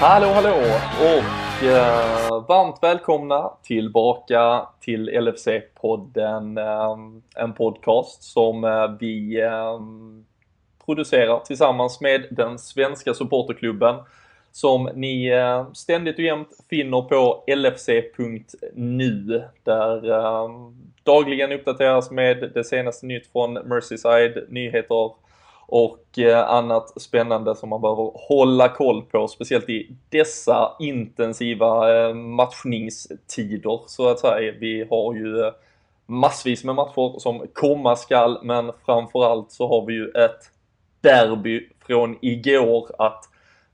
Hallå hallå och eh, varmt välkomna tillbaka till LFC-podden. Eh, en podcast som eh, vi eh, producerar tillsammans med den svenska supporterklubben som ni eh, ständigt och jämt finner på lfc.nu där eh, dagligen uppdateras med det senaste nytt från Merseyside, nyheter och eh, annat spännande som man behöver hålla koll på, speciellt i dessa intensiva matchningstider så att säga. Vi har ju massvis med matcher som komma skall, men framförallt så har vi ju ett derby från igår att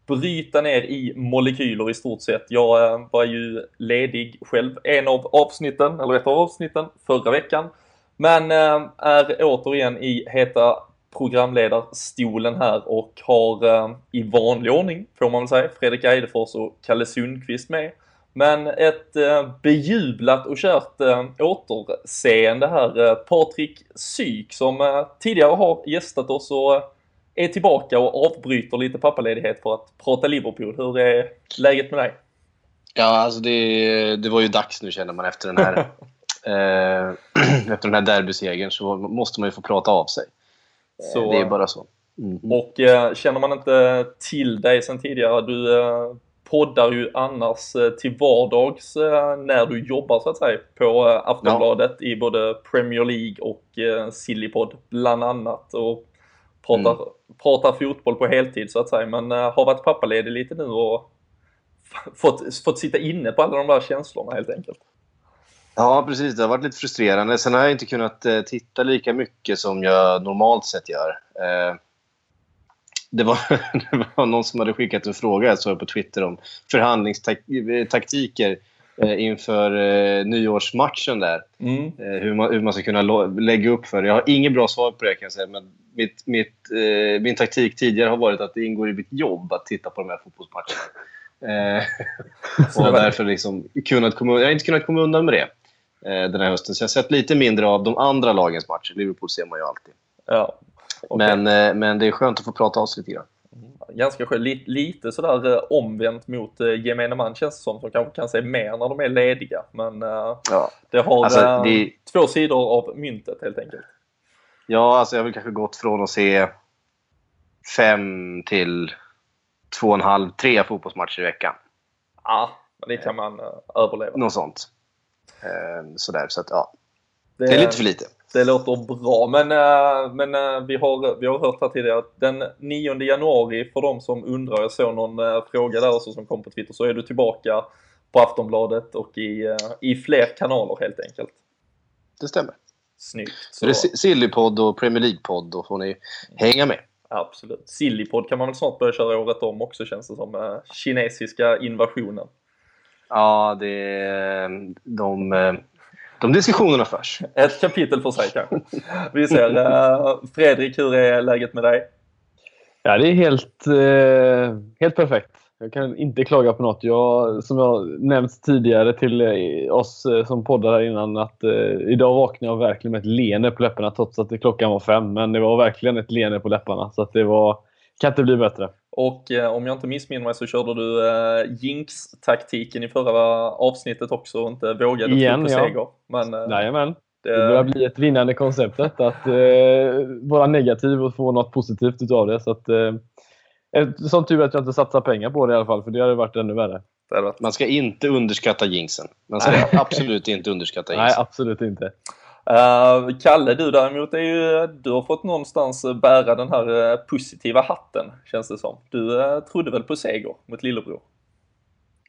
bryta ner i molekyler i stort sett. Jag eh, var ju ledig själv en av avsnitten, eller ett av avsnitten, förra veckan. Men eh, är återigen i heta programledarstolen här och har eh, i vanlig ordning, får man väl säga, Fredrik Eidefors och Kalle Sundqvist med. Men ett bejublat och kärt återseende här. Patrik Syk som tidigare har gästat oss och är tillbaka och avbryter lite pappaledighet för att prata Liverpool. Hur är läget med dig? Ja, alltså det, det var ju dags nu känner man efter den här, eh, efter den här derbysegern så måste man ju få prata av sig. Så, det är bara så. Mm. Och eh, känner man inte till dig sen tidigare, du eh, poddar ju annars eh, till vardags eh, när du jobbar så att säga på eh, Aftonbladet ja. i både Premier League och eh, Sillypodd bland annat och pratar, mm. Pratar fotboll på heltid så att säga men eh, har varit pappaledig lite nu och fått, fått sitta inne på alla de där känslorna helt enkelt. Ja, precis. Det har varit lite frustrerande. Sen har jag inte kunnat eh, titta lika mycket som jag normalt sett gör. Eh, det, var, det var någon som hade skickat en fråga jag såg på Twitter om förhandlingstaktiker eh, inför eh, nyårsmatchen där. Mm. Hur, man, hur man ska kunna lägga upp för det. Jag har inget bra svar på det kan jag säga. Men mitt, mitt, eh, min taktik tidigare har varit att det ingår i mitt jobb att titta på de här fotbollsmatcherna. Eh, och därför liksom kunnat komma, jag har inte kunnat komma undan med det. Eh, den här hösten. Så jag har sett lite mindre av de andra lagens matcher. Liverpool ser man ju alltid. Ja, okay. men, eh, men det är skönt att få prata av sig lite grann. Mm, ganska skönt. Lite, lite sådär eh, omvänt mot gemene man känns det som, som kanske kan säga mer när de är lediga. Men ja. det har alltså, det... två sidor av myntet helt enkelt. Ja, alltså jag har väl kanske gått från att se fem till två och en halv, tre fotbollsmatcher i veckan. Ja, det kan man överleva. Något sånt. Ehm, sådär, så att ja. Det, det, är lite för lite. Det låter bra, men, äh, men äh, vi, har, vi har hört här tidigare att den 9 januari, för de som undrar, jag såg någon fråga där också som kom på Twitter, så är du tillbaka på Aftonbladet och i, i fler kanaler helt enkelt. Det stämmer. Snyggt. Så. Det är Sillypodd och Premier League-podd, då får ni hänga med. Absolut. Sillypodd kan man väl snart börja köra året om också känns det som. kinesiska invasionen. Ja, det är de, de diskussionerna förs. Ett kapitel för sig kanske. Vi ser. Eh, Fredrik, hur är läget med dig? Ja, det är helt, eh, helt perfekt. Jag kan inte klaga på något. Jag, som jag nämnt tidigare till eh, oss som poddar här innan att eh, idag vaknade jag verkligen med ett leende på läpparna trots att klockan var fem. Men det var verkligen ett leende på läpparna. Så det var, kan inte bli bättre. Och eh, om jag inte missminner mig så körde du eh, Jinx-taktiken i förra avsnittet också och inte vågade Igen, tro på ja. seger. Men, eh, Jajamän. Det... det börjar bli ett vinnande koncept att eh, vara negativ och få något positivt utav det. Så att, eh, som tur att jag inte satsar pengar på det i alla fall, för det hade varit ännu värre. Man ska inte underskatta jinxen. Man ska absolut inte underskatta jinxen. Nej, absolut inte. Uh, Kalle, du däremot är ju, du har fått någonstans bära den här uh, positiva hatten, känns det som. Du uh, trodde väl på seger mot lillebror?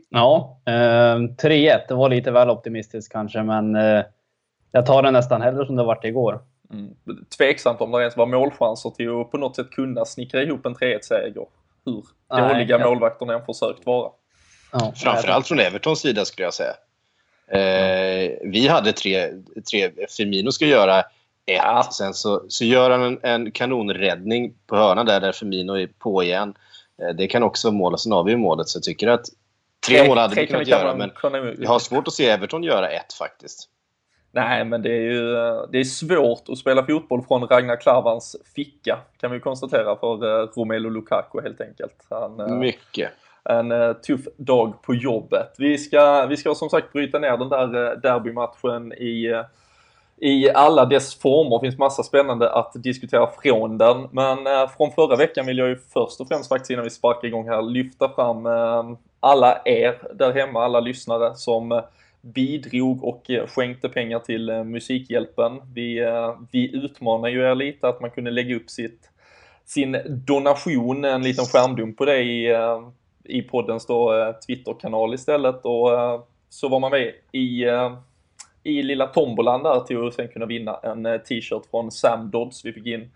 Ja, 3-1. Det var lite väl optimistiskt kanske, men jag tar det nästan hellre som det vart igår. Mm. Tveksamt om det ens var målchanser till att på något sätt kunna snickra ihop en 3-1-seger. Hur dåliga målvakterna än försökt vara. Ja, Framförallt från Evertons sida skulle jag säga. Eh, vi hade tre, tre... Firmino ska göra ett. Ja. Sen så, så gör han en, en kanonräddning på hörnan där, där Firmino är på igen. Eh, det kan också vara mål. Sen har vi målet. Så jag tycker att tre, tre mål hade vi kunnat göra. Men jag har svårt att se Everton göra ett faktiskt. Nej, men det är ju det är svårt att spela fotboll från Ragnar Klavans ficka kan vi konstatera för eh, Romelu Lukaku helt enkelt. Han, eh, Mycket. En tuff dag på jobbet. Vi ska, vi ska som sagt bryta ner den där derbymatchen i i alla dess former. Det finns massa spännande att diskutera från den. Men eh, från förra veckan vill jag ju först och främst faktiskt innan vi sparkar igång här lyfta fram eh, alla er där hemma, alla lyssnare som eh, bidrog och eh, skänkte pengar till eh, Musikhjälpen. Vi, eh, vi utmanar ju er lite att man kunde lägga upp sitt, sin donation, en liten skärmdump på det i, i poddens då, Twitterkanal istället och så var man med i i lilla tombolan där till att sen kunna vinna en t-shirt från Sam Dodds. Vi fick in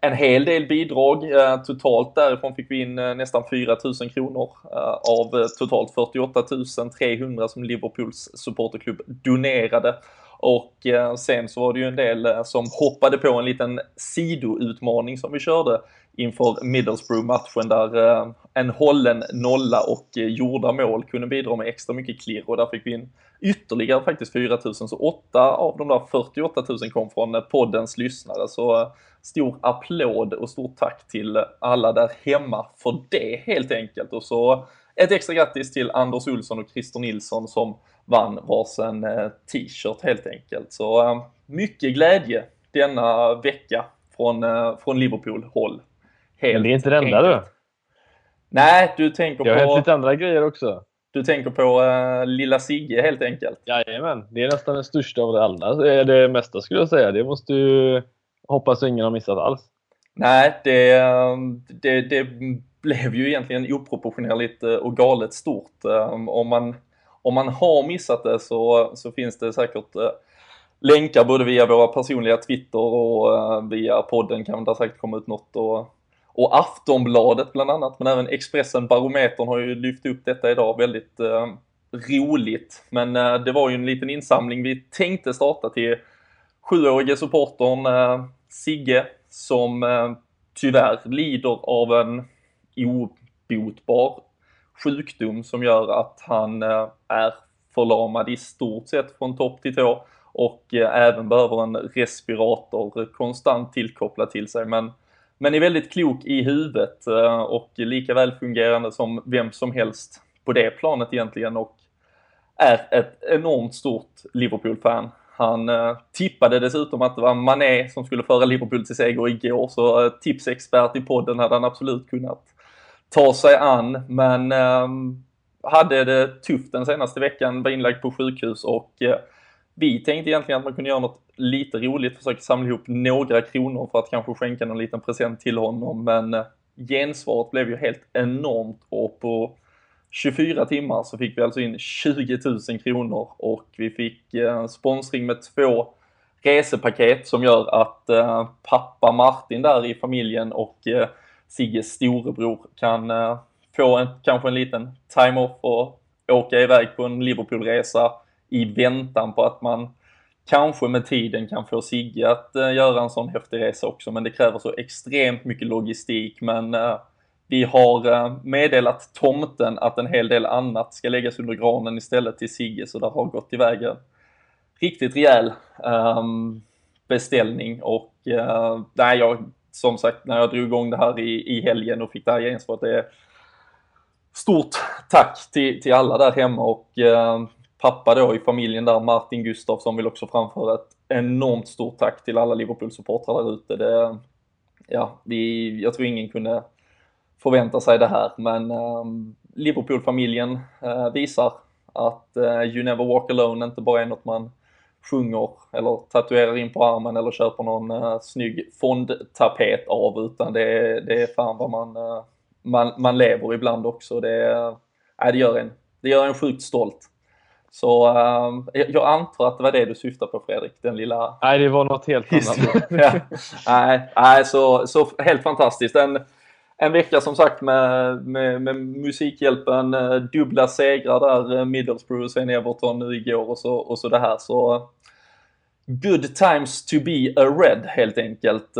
en hel del bidrag. Eh, totalt därifrån fick vi in eh, nästan 4 000 kronor eh, av totalt 48 300 som Liverpools supporterklubb donerade. Och sen så var det ju en del som hoppade på en liten sidoutmaning som vi körde inför Middlesbrough-matchen där en hållen nolla och gjorda mål kunde bidra med extra mycket klirr och där fick vi in ytterligare faktiskt 4 000 så 8 av de där 48 000 kom från poddens lyssnare så stor applåd och stort tack till alla där hemma för det helt enkelt. Och så ett extra grattis till Anders Olsson och Christer Nilsson som vann varsin eh, t-shirt helt enkelt. Så eh, mycket glädje denna vecka från, eh, från Liverpool-håll. Men det är inte det enda du. Nej, du tänker på... Jag har hört lite andra grejer också. Du tänker på uh, lilla Sigge helt enkelt? Jajamän, det är nästan den största av det alla. Det är det mesta skulle jag säga. Det måste ju hoppas ingen har missat alls. Nej, det, ehm, det, det blev ju egentligen oproportionerligt eh, och galet stort. Ehm, om man, om man har missat det så, så finns det säkert eh, länkar både via våra personliga Twitter och eh, via podden kan det säkert komma ut något och, och Aftonbladet bland annat men även Expressen Barometern har ju lyft upp detta idag väldigt eh, roligt. Men eh, det var ju en liten insamling vi tänkte starta till sjuårige supportern eh, Sigge som eh, tyvärr lider av en obotbar sjukdom som gör att han eh, är förlamad i stort sett från topp till tå och eh, även behöver en respirator konstant tillkopplad till sig. Men, men är väldigt klok i huvudet eh, och lika väl fungerande som vem som helst på det planet egentligen och är ett enormt stort Liverpool-fan. Han eh, tippade dessutom att det var Mané som skulle föra Liverpool till seger igår, så eh, tipsexpert i podden hade han absolut kunnat ta sig an. Men eh, hade det tufft den senaste veckan, var inlagd på sjukhus och eh, vi tänkte egentligen att man kunde göra något lite roligt, försöka samla ihop några kronor för att kanske skänka någon liten present till honom. Men eh, gensvaret blev ju helt enormt och på 24 timmar så fick vi alltså in 20 000 kronor och vi fick eh, sponsring med två resepaket som gör att eh, pappa Martin där i familjen och eh, Sigges storebror kan eh, få en, kanske en liten time-off och åka iväg på en Liverpoolresa i väntan på att man kanske med tiden kan få Sigge att eh, göra en sån häftig resa också. Men det kräver så extremt mycket logistik men eh, vi har eh, meddelat tomten att en hel del annat ska läggas under granen istället till Sigge så det har gått iväg en riktigt rejäl um, beställning och uh, nej, jag, som sagt när jag drog igång det här i, i helgen och fick det här gensvaret, det är stort tack till, till alla där hemma och uh, pappa då i familjen där, Martin Gustafsson vill också framföra ett enormt stort tack till alla Liverpool-supportrar där ute. Det, ja, vi, jag tror ingen kunde förvänta sig det här. Men um, Liverpool-familjen uh, visar att uh, You Never Walk Alone inte bara är något man sjunger eller tatuerar in på armen eller köper någon uh, snygg fondtapet av utan det är, det är fan vad man, uh, man, man lever ibland också. Det, uh, det, gör en, det gör en sjukt stolt. Så uh, jag antar att det var det du syftade på Fredrik, den lilla... Nej, det var något helt annat. ja. Nej, nej så, så helt fantastiskt. En, en vecka som sagt med, med, med Musikhjälpen, eh, dubbla segrar där, eh, Middlesbrough Middlesbrough, sen Everton nu igår och så, och så det här. Så eh, good times to be a red helt enkelt.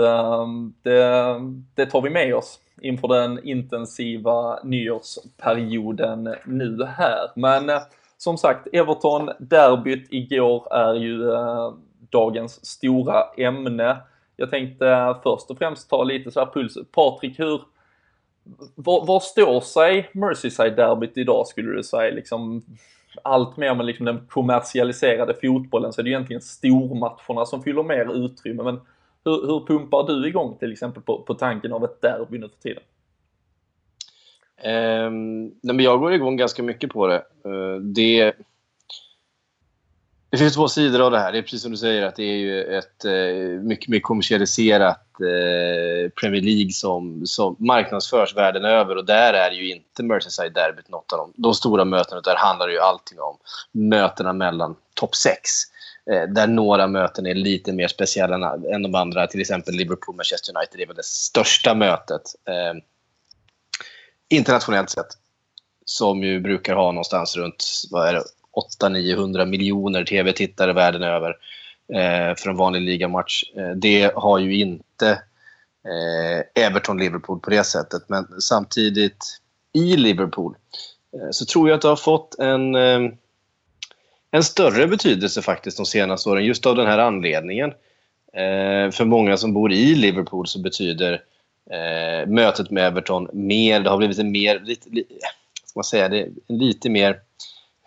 Det, det tar vi med oss inför den intensiva nyårsperioden nu här. Men som sagt, Everton-derbyt igår är ju eh, dagens stora ämne. Jag tänkte först och främst ta lite så här puls. Patrik, hur, var, står sig Merseyside-derbyt idag skulle du säga? Liksom, allt mer med liksom den kommersialiserade fotbollen så är det egentligen stormatcherna som fyller mer utrymme. Men hur, hur pumpar du igång till exempel på, på tanken av ett derby nu för tiden? Um, nej, men jag går igång ganska mycket på det. Uh, det. Det finns två sidor av det här. Det är precis som du säger att det är ju ett eh, mycket mer kommersialiserat eh, Premier League som, som marknadsförs världen över och där är ju inte Merseyside-derbyt något av de, De stora mötena, där handlar det ju allting om mötena mellan topp 6 eh, där några möten är lite mer speciella än de andra. Till exempel Liverpool-Manchester United är väl det största mötet. eh, internationellt sett, som ju brukar ha någonstans runt 800-900 miljoner tv-tittare världen över eh, för en vanlig ligamatch. Eh, det har ju inte eh, Everton-Liverpool på det sättet. Men samtidigt, i Liverpool, eh, så tror jag att det har fått en, eh, en större betydelse faktiskt de senaste åren, just av den här anledningen. Eh, för många som bor i Liverpool så betyder eh, mötet med Everton mer. Det har blivit en mer, lite, li, ska man säga, det, lite mer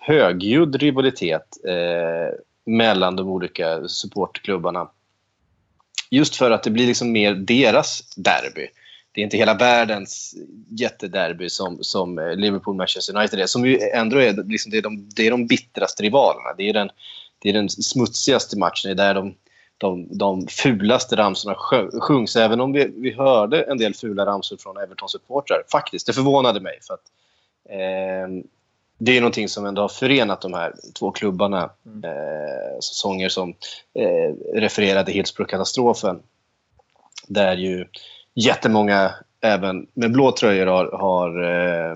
högljudd rivalitet eh, mellan de olika supportklubbarna. Just för att det blir liksom mer deras derby. Det är inte hela världens jättederby som, som eh, Liverpool-Manchester United är, som ju ändå är, liksom, det är, de, det är de bittraste rivalerna. Det är den, det är den smutsigaste matchen, det är där de de, de fulaste ramsorna sjungs. Även om vi, vi hörde en del fula ramsor från Everton-supportrar. Faktiskt, det förvånade mig. För att, eh, det är någonting som ändå har förenat de här två klubbarna. Mm. Eh, sånger som eh, refererade Hillsborough-katastrofen. Där ju jättemånga, även med blå tröjor, har, har eh,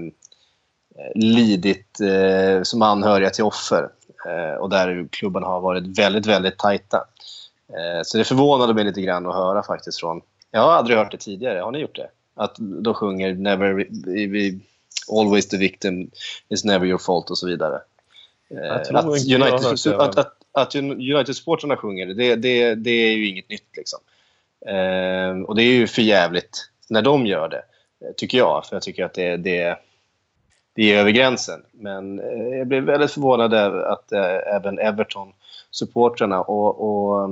lidit eh, som anhöriga till offer. Eh, och där klubbarna har varit väldigt, väldigt tajta. Eh, så det förvånade mig lite grann att höra faktiskt från... Jag har aldrig hört det tidigare. Har ni gjort det? Att de sjunger never, “Always the victim is never your fault” och så vidare. Eh, att United, att, att, att United-supportrarna sjunger det, det, det är ju inget nytt. Liksom. Eh, och det är ju för jävligt när de gör det, tycker jag. För jag tycker att det, det, det är över gränsen. Men jag blev väldigt förvånad över att även Everton-supportrarna och, och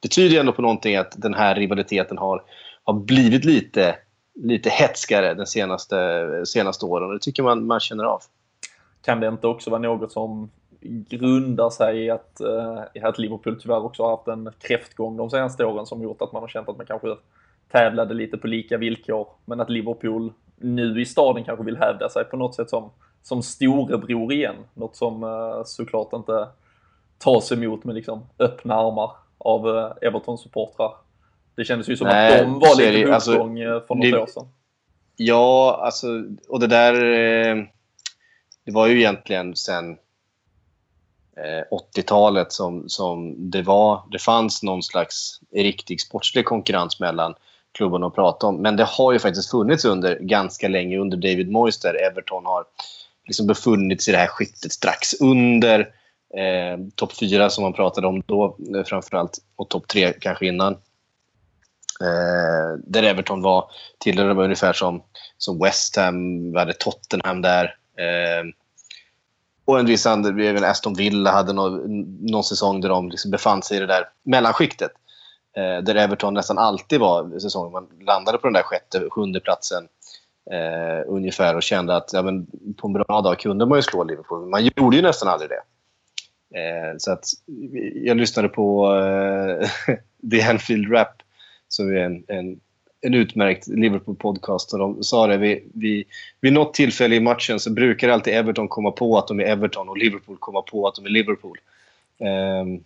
det tyder ju ändå på någonting att den här rivaliteten har, har blivit lite, lite hetskare de senaste, senaste åren. Det tycker man man känner av. Kan det inte också vara något som grundar sig i att, eh, i att Liverpool tyvärr också har haft en kräftgång de senaste åren som gjort att man har känt att man kanske tävlade lite på lika villkor. Men att Liverpool nu i staden kanske vill hävda sig på något sätt som, som storebror igen. Något som eh, såklart inte tas emot med liksom öppna armar av eh, Everton-supportrar. Det kändes ju som Nej, att de var lite på alltså, alltså, för något det, år sedan. Ja, alltså, och det där... Eh, det var ju egentligen sen 80-talet som, som det var. Det fanns någon slags riktig sportslig konkurrens mellan klubbarna att prata om. Men det har ju faktiskt funnits under ganska länge, under David Moyes där Everton har liksom befunnit sig i det här skiktet strax under eh, topp fyra som man pratade om då eh, framförallt och topp tre kanske innan. Eh, där Everton var tillhörde var ungefär som, som West Ham, vi hade Tottenham där. Eh, och en viss andra, även Aston Villa hade någon, någon säsong där de liksom befann sig i det där mellanskiktet. Eh, där Everton nästan alltid var säsongen. Man landade på den där sjätte, sjunde platsen eh, ungefär och kände att ja, men på en bra dag kunde man ju slå Liverpool. Man gjorde ju nästan aldrig det. Eh, så att jag lyssnade på eh, The Anfield Rap som är en, en, en utmärkt Liverpool-podcast. Och de sa det, vi, vid, vid något tillfälle i matchen så brukar alltid Everton komma på att de är Everton och Liverpool komma på att de är Liverpool. Um,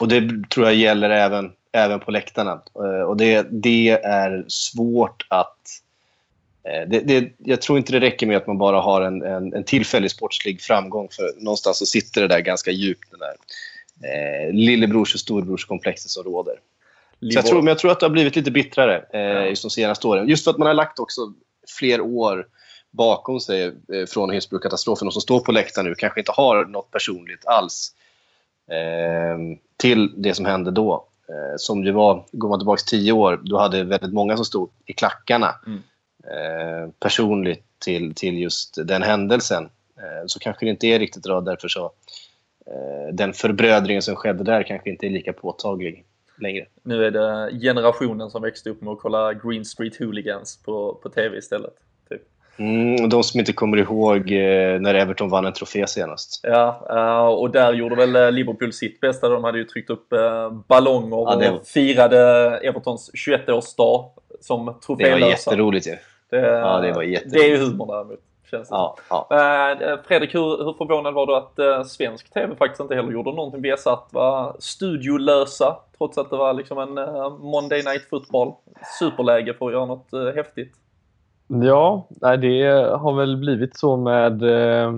och det tror jag gäller även, även på läktarna. Uh, och det, det är svårt att eh, det, det, jag tror inte det räcker med att man bara har en, en, en tillfällig sportslig framgång. För någonstans så sitter det där ganska djupt, den där eh, lillebrors och storebrorskomplexet som råder. Jag, tror, men jag tror att det har blivit lite bittrare eh, just de senaste åren. Just för att man har lagt också fler år bakom sig eh, från Hillsborough-katastrofen och som står på läktaren nu kanske inte har något personligt alls eh, till det som hände då. Eh, som ju var, går man tillbaka tio år, då hade väldigt många som stod i klackarna mm. eh, personligt till, till just den händelsen. Eh, så kanske det inte är riktigt bra därför så eh, den förbrödringen som skedde där kanske inte är lika påtaglig längre. Nu är det generationen som växte upp med att kolla Green Street Hooligans på, på TV istället. Typ. Mm, de som inte kommer ihåg eh, när Everton vann en trofé senast. Ja, uh, och där gjorde väl eh, Liverpool sitt bästa. De hade ju tryckt upp ballonger ja, det... och firade Evertons 21-årsdag som trofélösa. Det var jätteroligt ju. Det, ja, det var jätteroligt. Det är ju humor däremot. Känns det ja, ja. Uh, Fredrik, hur, hur förvånad var du att svensk TV faktiskt inte heller gjorde någonting? Vi satt var studiolösa trots att det var liksom en Monday Night Football. Superläge för att göra något häftigt. Ja, det har väl blivit så med eh,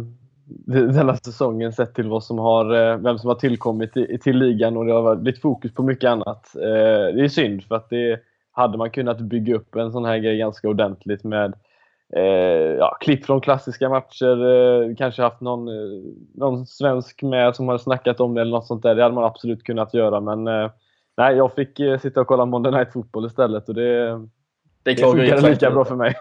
denna säsongen sett till vad som har, eh, vem som har tillkommit till ligan och det har blivit fokus på mycket annat. Eh, det är synd för att det hade man kunnat bygga upp en sån här grej ganska ordentligt med ja, klipp från klassiska matcher, kanske haft någon, någon svensk med som har snackat om det eller något sånt där. Det hade man absolut kunnat göra men nej, jag fick sitta och kolla Monday Night Football istället och det det, det funkar lika bra för mig.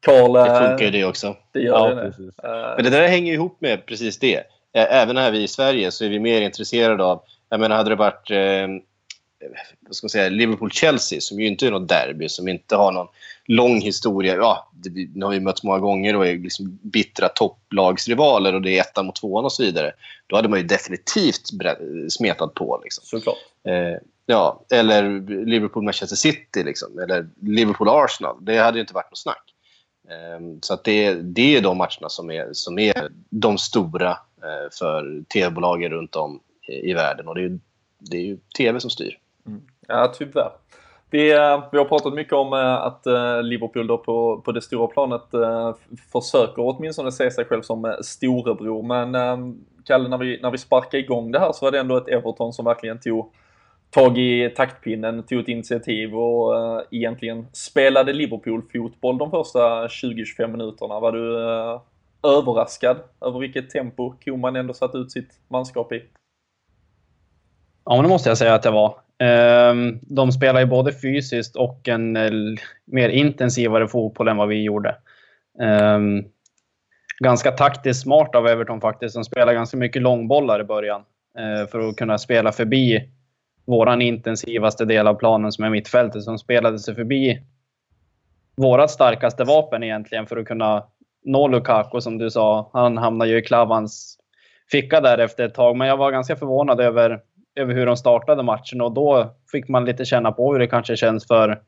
Carl, det funkar ju det också. Det gör ja, det. Precis. Men det där hänger ihop med precis det. Även här vi i Sverige så är vi mer intresserade av... Jag menar, hade det varit eh, vad ska man säga, Liverpool-Chelsea, som ju inte är något derby, som inte har någon lång historia. Ja, det, nu har vi mötts många gånger och är liksom bittra topplagsrivaler och det är ettan mot tvåan och så vidare. Då hade man ju definitivt smetat på. Liksom. Såklart. Eh, Ja, eller Liverpool-Manchester City, liksom. eller Liverpool-Arsenal. Det hade ju inte varit något snack. Um, så det, det är de matcherna som är, som är de stora uh, för tv-bolagen runt om i, i, världen. Och det är, det är ju tv som styr. Ja, tyvärr. Vi, eh, vi har pratat mycket om eh, att eh, Liverpool då på, på det stora planet försöker åtminstone se sig själv som storebror. Men ehm, Kalle, när vi, när vi sparkade igång det här så var det ändå ett Everton som verkligen tog tag i taktpinnen, tog ett initiativ och uh, egentligen spelade Liverpool-fotboll de första 20-25 minuterna. Var du uh, överraskad över vilket tempo Koman ändå satt ut sitt manskap i? Ja, men det måste jag säga att jag var. Ehm, de spelar ju både fysiskt och en eh, mer intensivare fotboll än vad vi gjorde. Ehm, ganska taktiskt smart av Everton faktiskt. De spelar ganska mycket långbollar i början eh, för att kunna spela förbi våran intensivaste del av planen som är mittfältet som spelade sig förbi vårat starkaste vapen egentligen för att kunna nå Lukaku som du sa. Han hamnade ju i Klavans ficka där efter ett tag. Men jag var ganska förvånad över, över hur de startade matchen och då fick man lite känna på hur det kanske känns för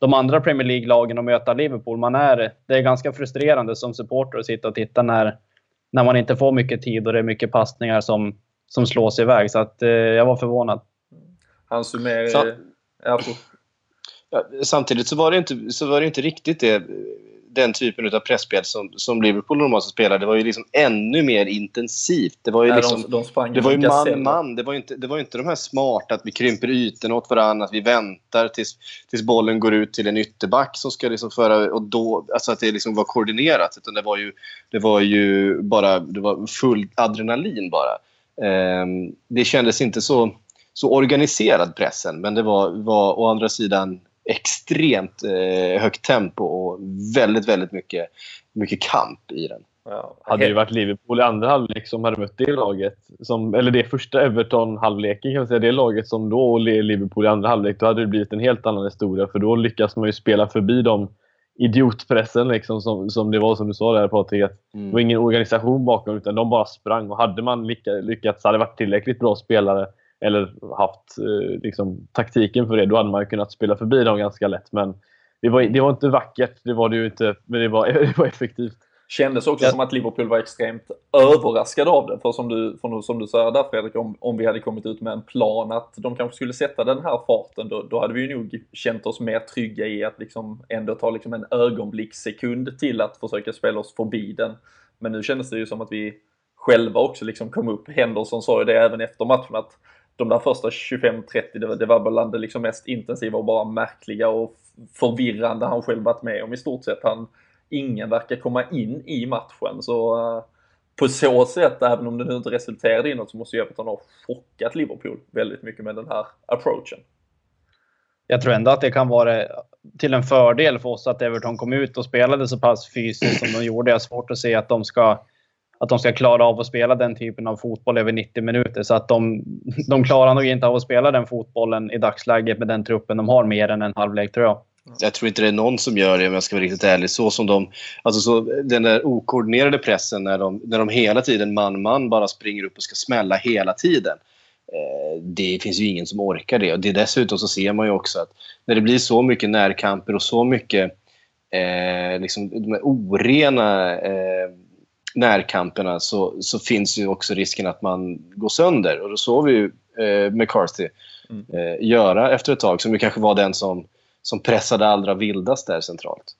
de andra Premier League-lagen att möta Liverpool. Man är, det är ganska frustrerande som supporter att sitta och titta när, när man inte får mycket tid och det är mycket passningar som, som slås iväg. Så att, eh, jag var förvånad. Han summerar... Ja, ja, samtidigt så var, det inte, så var det inte riktigt det, den typen av pressspel som, som Liverpool normalt spelade. Det var ju liksom ännu mer intensivt. Det var ju, liksom, de, de det var ju man, man. Det var inte, det var inte de här smarta att vi krymper ytorna åt varandra, att vi väntar tills, tills bollen går ut till en ytterback som ska liksom föra... Och då, alltså att det liksom var koordinerat. Utan det var ju, det var ju bara det var full adrenalin bara. Um, det kändes inte så så organiserad pressen. Men det var, var å andra sidan extremt eh, högt tempo och väldigt, väldigt mycket, mycket kamp i den. Ja, hade det varit Liverpool i andra halvlek som hade mött det laget, som, eller det första Everton-halvleken kan man säga, det laget som då och Liverpool i andra halvlek, då hade det blivit en helt annan historia. För då lyckas man ju spela förbi de idiotpressen liksom, som, som det var som du sa där Patrik. Mm. Det var ingen organisation bakom utan de bara sprang. Och hade man lyckats, hade det varit tillräckligt bra spelare eller haft eh, liksom, taktiken för det, då hade man kunnat spela förbi dem ganska lätt. Men det var, det var inte vackert, det var det ju inte, men det var, det var effektivt. Kändes också ja. som att Liverpool var extremt överraskade av det. För som du, för som du säger där Fredrik, om, om vi hade kommit ut med en plan att de kanske skulle sätta den här farten, då, då hade vi ju nog känt oss mer trygga i att liksom ändå ta liksom en ögonblickssekund till att försöka spela oss förbi den. Men nu kändes det ju som att vi själva också liksom kom upp. Henderson sa ju det även efter matchen att de där första 25-30, det, var, det var bland det liksom mest intensiva och bara märkliga och förvirrande han själv varit med om i stort sett. Han ingen verkar komma in i matchen. Så uh, på så sätt, även om det nu inte resulterade i något, så måste ju Everton ha chockat Liverpool väldigt mycket med den här approachen. Jag tror ändå att det kan vara till en fördel för oss att Everton kom ut och spelade så pass fysiskt som de gjorde. Jag har svårt att se att de ska att de ska klara av att spela den typen av fotboll över 90 minuter. Så att de, de klarar nog inte av att spela den fotbollen i dagsläget med den truppen de har mer än en halvlek tror jag. Jag tror inte det är någon som gör det om jag ska vara riktigt ärlig. Så som de, alltså så, den där okoordinerade pressen när de, när de hela tiden man-man bara springer upp och ska smälla hela tiden. Eh, det finns ju ingen som orkar det. Och det dessutom så ser man ju också att när det blir så mycket närkamper och så mycket eh, liksom, de orena eh, närkamperna så, så finns ju också risken att man går sönder. Och då såg vi ju eh, McCarthy mm. eh, göra efter ett tag, som ju kanske var den som, som pressade allra vildast där centralt.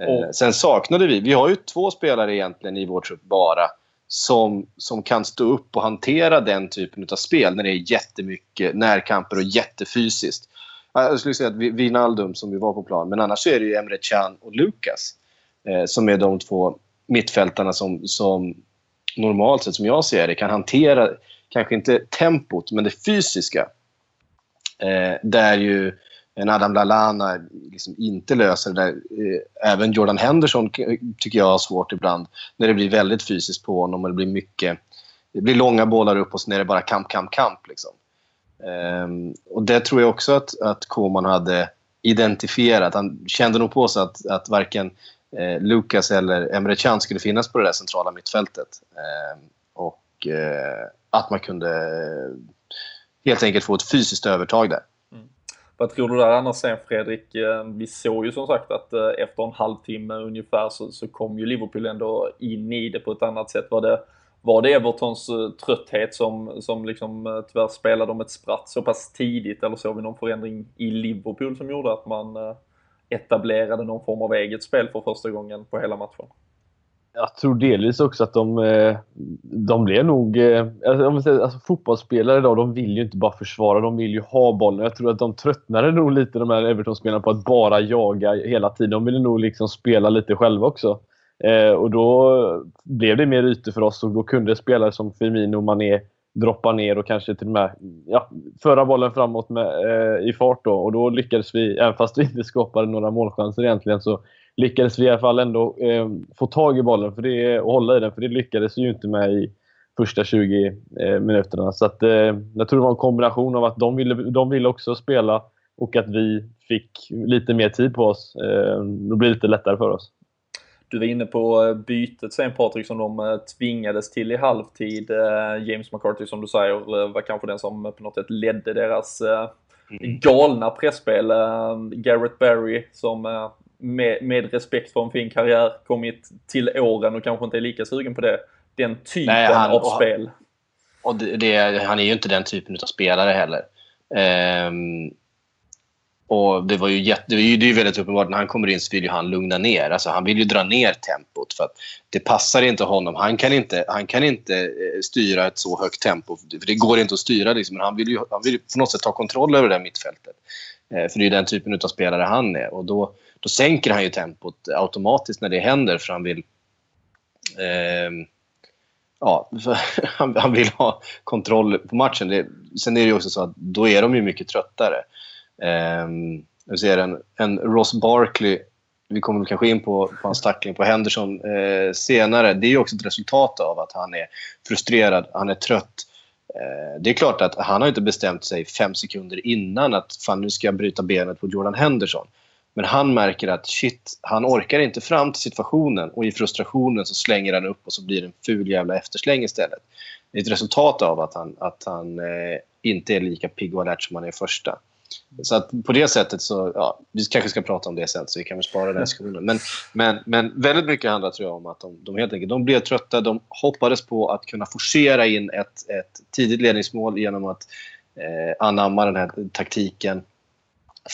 Eh, sen saknade vi, vi har ju två spelare egentligen i vår trupp bara, som, som kan stå upp och hantera den typen av spel när det är jättemycket närkamper och jättefysiskt. Jag skulle säga att Wijnaldum som vi var på plan, men annars är det ju Emre Can och Lukas eh, som är de två mittfältarna som, som normalt sett, som jag ser det, kan hantera kanske inte tempot, men det fysiska. Eh, där ju en Adam Lallana liksom inte löser det där. Eh, även Jordan Henderson tycker jag har svårt ibland när det blir väldigt fysiskt på honom och det blir mycket det blir långa bollar upp och sen är det bara kamp, kamp, kamp. Liksom. Um, och det tror jag också att, att Koman hade identifierat. Han kände nog på sig att, att varken eh, Lucas eller Emre Can skulle finnas på det där centrala mittfältet. Eh, och eh, att man kunde eh, helt enkelt få ett fysiskt övertag där. Mm. Vad tror du där annars sen Fredrik? Eh, vi såg ju som sagt att eh, efter en halvtimme ungefär så, så kom ju Liverpool ändå in i det på ett annat sätt. Var det, var det Evertons trötthet som, som liksom tyvärr spelade dem ett spratt så pass tidigt eller såg vi någon förändring i Liverpool som gjorde att man etablerade någon form av eget spel för första gången på hela matchen. Jag tror delvis också att de, eh, de blev nog... Eh, alltså, alltså, fotbollsspelare idag, de vill ju inte bara försvara, de vill ju ha bollen. Jag tror att de tröttnade nog lite, de här Everton-spelarna, på att bara jaga hela tiden. De ville nog liksom spela lite själva också. Eh, och då blev det mer ytor för oss och då kunde spelare som Firmino och Mané droppa ner och kanske till och med ja, föra bollen framåt med, eh, i fart. Då. Och då lyckades vi, även fast vi inte skapade några målchanser egentligen, så lyckades vi i alla fall ändå eh, få tag i bollen för det, och hålla i den. För det lyckades vi ju inte med i första 20 eh, minuterna. Så att, eh, jag tror det var en kombination av att de ville, de ville också spela och att vi fick lite mer tid på oss. Eh, då blir det lite lättare för oss. Du var inne på eh, bytet sen Patrik som de eh, tvingades till i halvtid. Eh, James McCarthy som du säger var kanske den som på något sätt ledde deras mm. galna pressspel. Garrett Barry som med, med respekt för en fin karriär kommit till åren och kanske inte är lika sugen på det. Den typen Nej, han, av spel. Och det, det, han är ju inte den typen av spelare heller. Um, och det var ju jätte, det är ju väldigt uppenbart när han kommer in så vill ju han lugna ner. Alltså han vill ju dra ner tempot för att det passar inte honom. Han kan inte, han kan inte eh, styra ett så högt tempo. För det går inte att styra liksom. Men han vill ju han vill på något sätt ta kontroll över det där mittfältet. Eh, för det är den typen av spelare han är. Och då, då sänker han ju tempot automatiskt när det händer för han vill eh, ja, han, han, vill ha kontroll på matchen. Det, sen är det ju också så att då är de ju mycket tröttare. Ehm, vi jag ser en, en Ross Barkley, vi kommer kanske in på, på hans tackling på Henderson eh, senare. Det är också ett resultat av att han är frustrerad, han är trött. Eh, det är klart att han har inte bestämt sig fem sekunder innan att fan nu ska jag bryta benet på Jordan Henderson. Men han märker att shit, han orkar inte fram till situationen och i frustrationen så slänger han upp och så blir det en ful jävla eftersläng istället. Det är ett resultat av att han, att han eh, inte är lika pigg och alert som han är första. Så att på det sättet så, ja, vi kanske ska prata om det sen så vi kan väl spara den diskussionen. Men, men, men väldigt mycket handlar tror jag om att de, de helt enkelt de blev trötta. De hoppades på att kunna forcera in ett, ett tidigt ledningsmål genom att eh, anamma den här taktiken.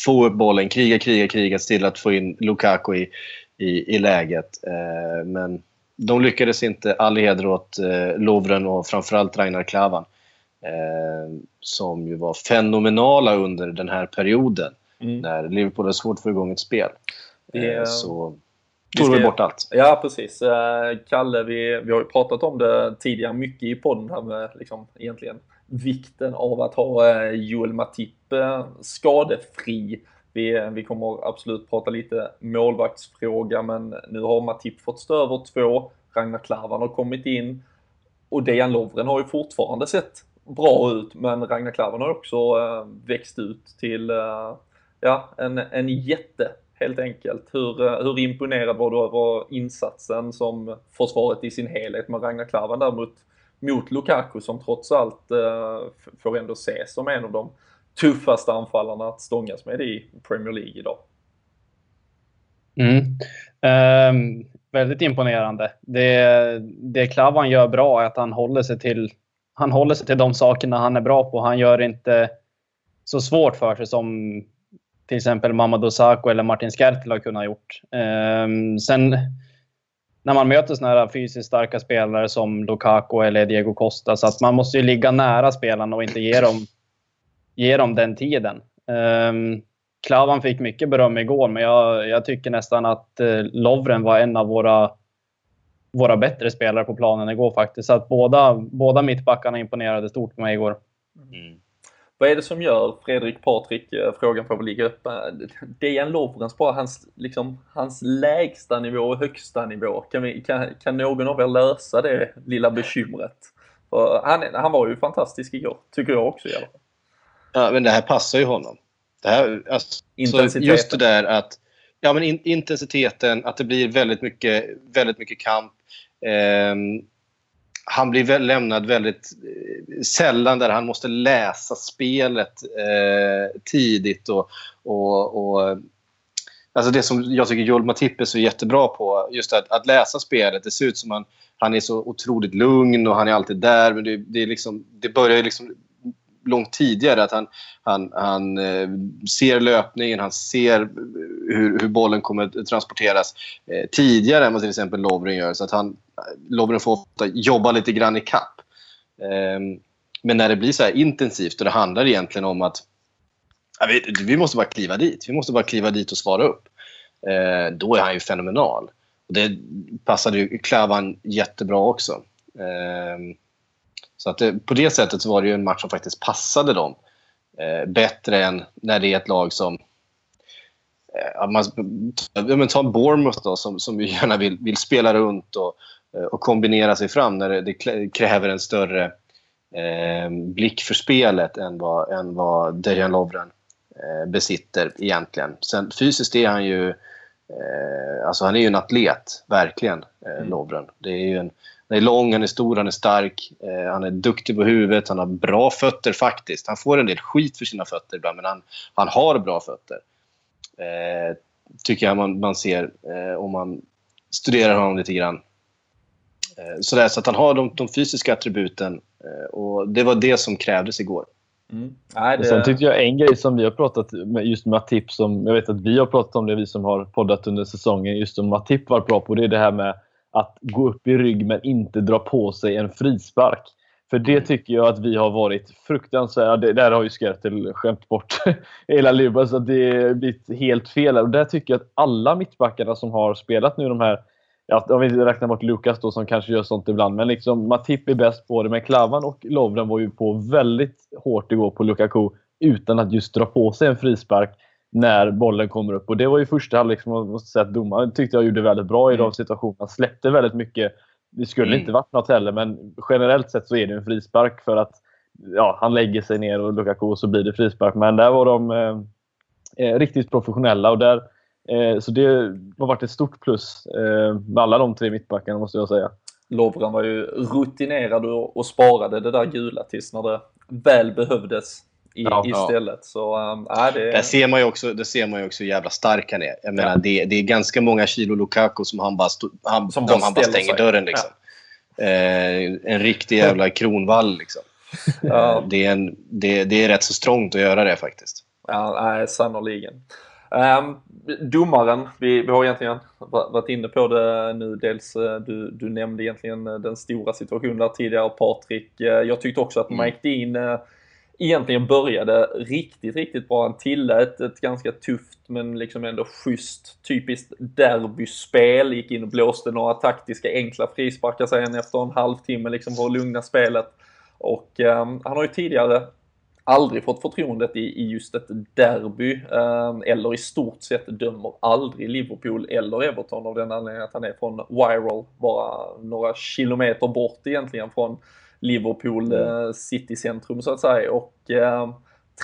Få upp bollen, kriga, kriga, kriga till att få in Lukaku i, i, i läget. Eh, men de lyckades inte. All heder åt eh, Lovren och framförallt Ragnar Klavan som ju var fenomenala under den här perioden mm. när Liverpool hade svårt att få igång ett spel. Det, eh, så... Är det bort allt. Ja, precis. Eh, Kalle, vi, vi har ju pratat om det tidigare mycket i podden här med liksom egentligen vikten av att ha eh, Joel Matip eh, skadefri. Vi, vi kommer absolut prata lite målvaktsfråga, men nu har Matip fått stå över två. Ragnar Klavan har kommit in och Dejan Lovren har ju fortfarande sett bra ut, men Ragnar Klavan har också eh, växt ut till eh, ja, en, en jätte helt enkelt. Hur, eh, hur imponerad var du över insatsen som försvaret i sin helhet med Ragnar Klavan där mot, mot Lukaku som trots allt eh, får ändå ses som en av de tuffaste anfallarna att stångas med i Premier League idag? Mm. Um, väldigt imponerande. Det, det Klavan gör bra är att han håller sig till han håller sig till de sakerna han är bra på. Han gör inte så svårt för sig som till exempel Mamadou Sakho eller Martin Skertl har kunnat gjort. Um, sen när man möter såna här fysiskt starka spelare som Lukaku eller Diego Costa, så att man måste ju ligga nära spelarna och inte ge dem, ge dem den tiden. Um, Klavan fick mycket beröm igår, men jag, jag tycker nästan att uh, Lovren var en av våra, våra bättre spelare på planen igår faktiskt. Så att båda, båda mittbackarna imponerade stort på mig igår. Mm. Vad är det som gör, Fredrik, Patrik, eh, frågan får väl ligga öppen. Dejan Lovrens bara hans, liksom, hans lägsta nivå och högsta nivå. Kan, vi, kan, kan någon av er lösa det lilla bekymret? För han, han var ju fantastisk igår, tycker jag också i alla fall. Ja, men det här passar ju honom. Det här, alltså, just det där att ja, men in, intensiteten, att det blir väldigt mycket, väldigt mycket kamp. Eh, han blir väl lämnad väldigt eh, sällan där han måste läsa spelet eh, tidigt. Och, och, och, alltså det som jag tycker Joel Matip är så jättebra på, just att, att läsa spelet. Det ser ut som att han, han är så otroligt lugn och han är alltid där. Men det, det, är liksom, det börjar liksom långt tidigare. Att han, han, han eh, ser löpningen, han ser eh, hur, hur bollen kommer att transporteras eh, tidigare än vad till exempel Lovren gör. Så att han, Lovren får ofta jobba lite grann i kapp. Ehm, men när det blir så här intensivt och det handlar egentligen om att vet, vi måste bara kliva dit. Vi måste bara kliva dit och svara upp. Då är han ju fenomenal. Det passade ju Klavan jättebra också. Ehm, så att det, på det sättet så var det ju en match som faktiskt passade dem eh, bättre än när det är ett lag som... Eh, man, men ta Bournemouth då, som, som gärna vill, vill spela runt och, eh, och kombinera sig fram när det, det kräver en större eh, blick för spelet än vad, än vad Dejan Lovren eh, besitter egentligen. Sen fysiskt är han ju... Eh, alltså han är ju en atlet, verkligen, eh, mm. Lovren. Det är ju en han är lång, han är stor, han är stark. Eh, han är duktig på huvudet, han har bra fötter faktiskt. Han får en del skit för sina fötter ibland, men han, han har bra fötter. Eh, tycker jag man, man ser eh, om man studerar honom lite grann. Eh, sådär, så att han har de, de fysiska attributen eh, och det var det som krävdes igår. Mm. Nej, det... Sen tyckte jag en grej som vi har pratat med just Matip, som jag vet att vi har pratat om det, vi som har poddat under säsongen, just som Matip var bra på, det är det här med att gå upp i rygg men inte dra på sig en frispark. För det mm. tycker jag att vi har varit fruktansvärda. Det där har ju Skertel skämt bort hela livet, så det har blivit helt fel. Och där tycker jag att alla mittbackarna som har spelat nu de här Ja, om vi räknar bort Lukas då som kanske gör sånt ibland. Men liksom Matip är bäst på det. Men Klavan och Lovren var ju på väldigt hårt igår på Lukaku utan att just dra på sig en frispark när bollen kommer upp. Och det var ju första halvlek som jag måste säga att domaren tyckte jag gjorde väldigt bra i mm. de situationerna. Släppte väldigt mycket. Det skulle mm. inte varit något heller, men generellt sett så är det en frispark för att ja, han lägger sig ner och Lukaku och så blir det frispark. Men där var de eh, eh, riktigt professionella och där, eh, så det har varit ett stort plus eh, med alla de tre mittbackarna måste jag säga. Lovren var ju rutinerad och, och sparade det där gula tills när det väl behövdes i, ja, istället. Ja. Så, um, äh, det... Där ser man ju också, där ser man ju också hur jävla stark han är. Jag menar, ja. det, det är ganska många kilo Lukaku som han bara, stå, han, som de han bara stänger sig. dörren. Liksom. Eh, en riktig jävla kronvall. Liksom. ja. det, är en, det, det är rätt så strångt att göra det faktiskt. Ja, nej, sannoliken. Um, domaren, vi, vi har egentligen varit inne på det nu. Dels eh, du, du nämnde egentligen eh, den stora situationen där tidigare, Patrik. Eh, jag tyckte också att mm. Mike Dean egentligen började riktigt, riktigt bra. Han tillät ett ganska tufft men liksom ändå schysst, typiskt derbyspel. Gick in och blåste några taktiska enkla frisparkar sen efter en halvtimme liksom för att lugna spelet. Och eh, han har ju tidigare aldrig fått förtroendet i, i just ett derby eh, eller i stort sett dömer aldrig Liverpool eller Everton av den anledningen att han är från Wirral, bara några kilometer bort egentligen från Liverpool mm. eh, city-centrum så att säga och eh,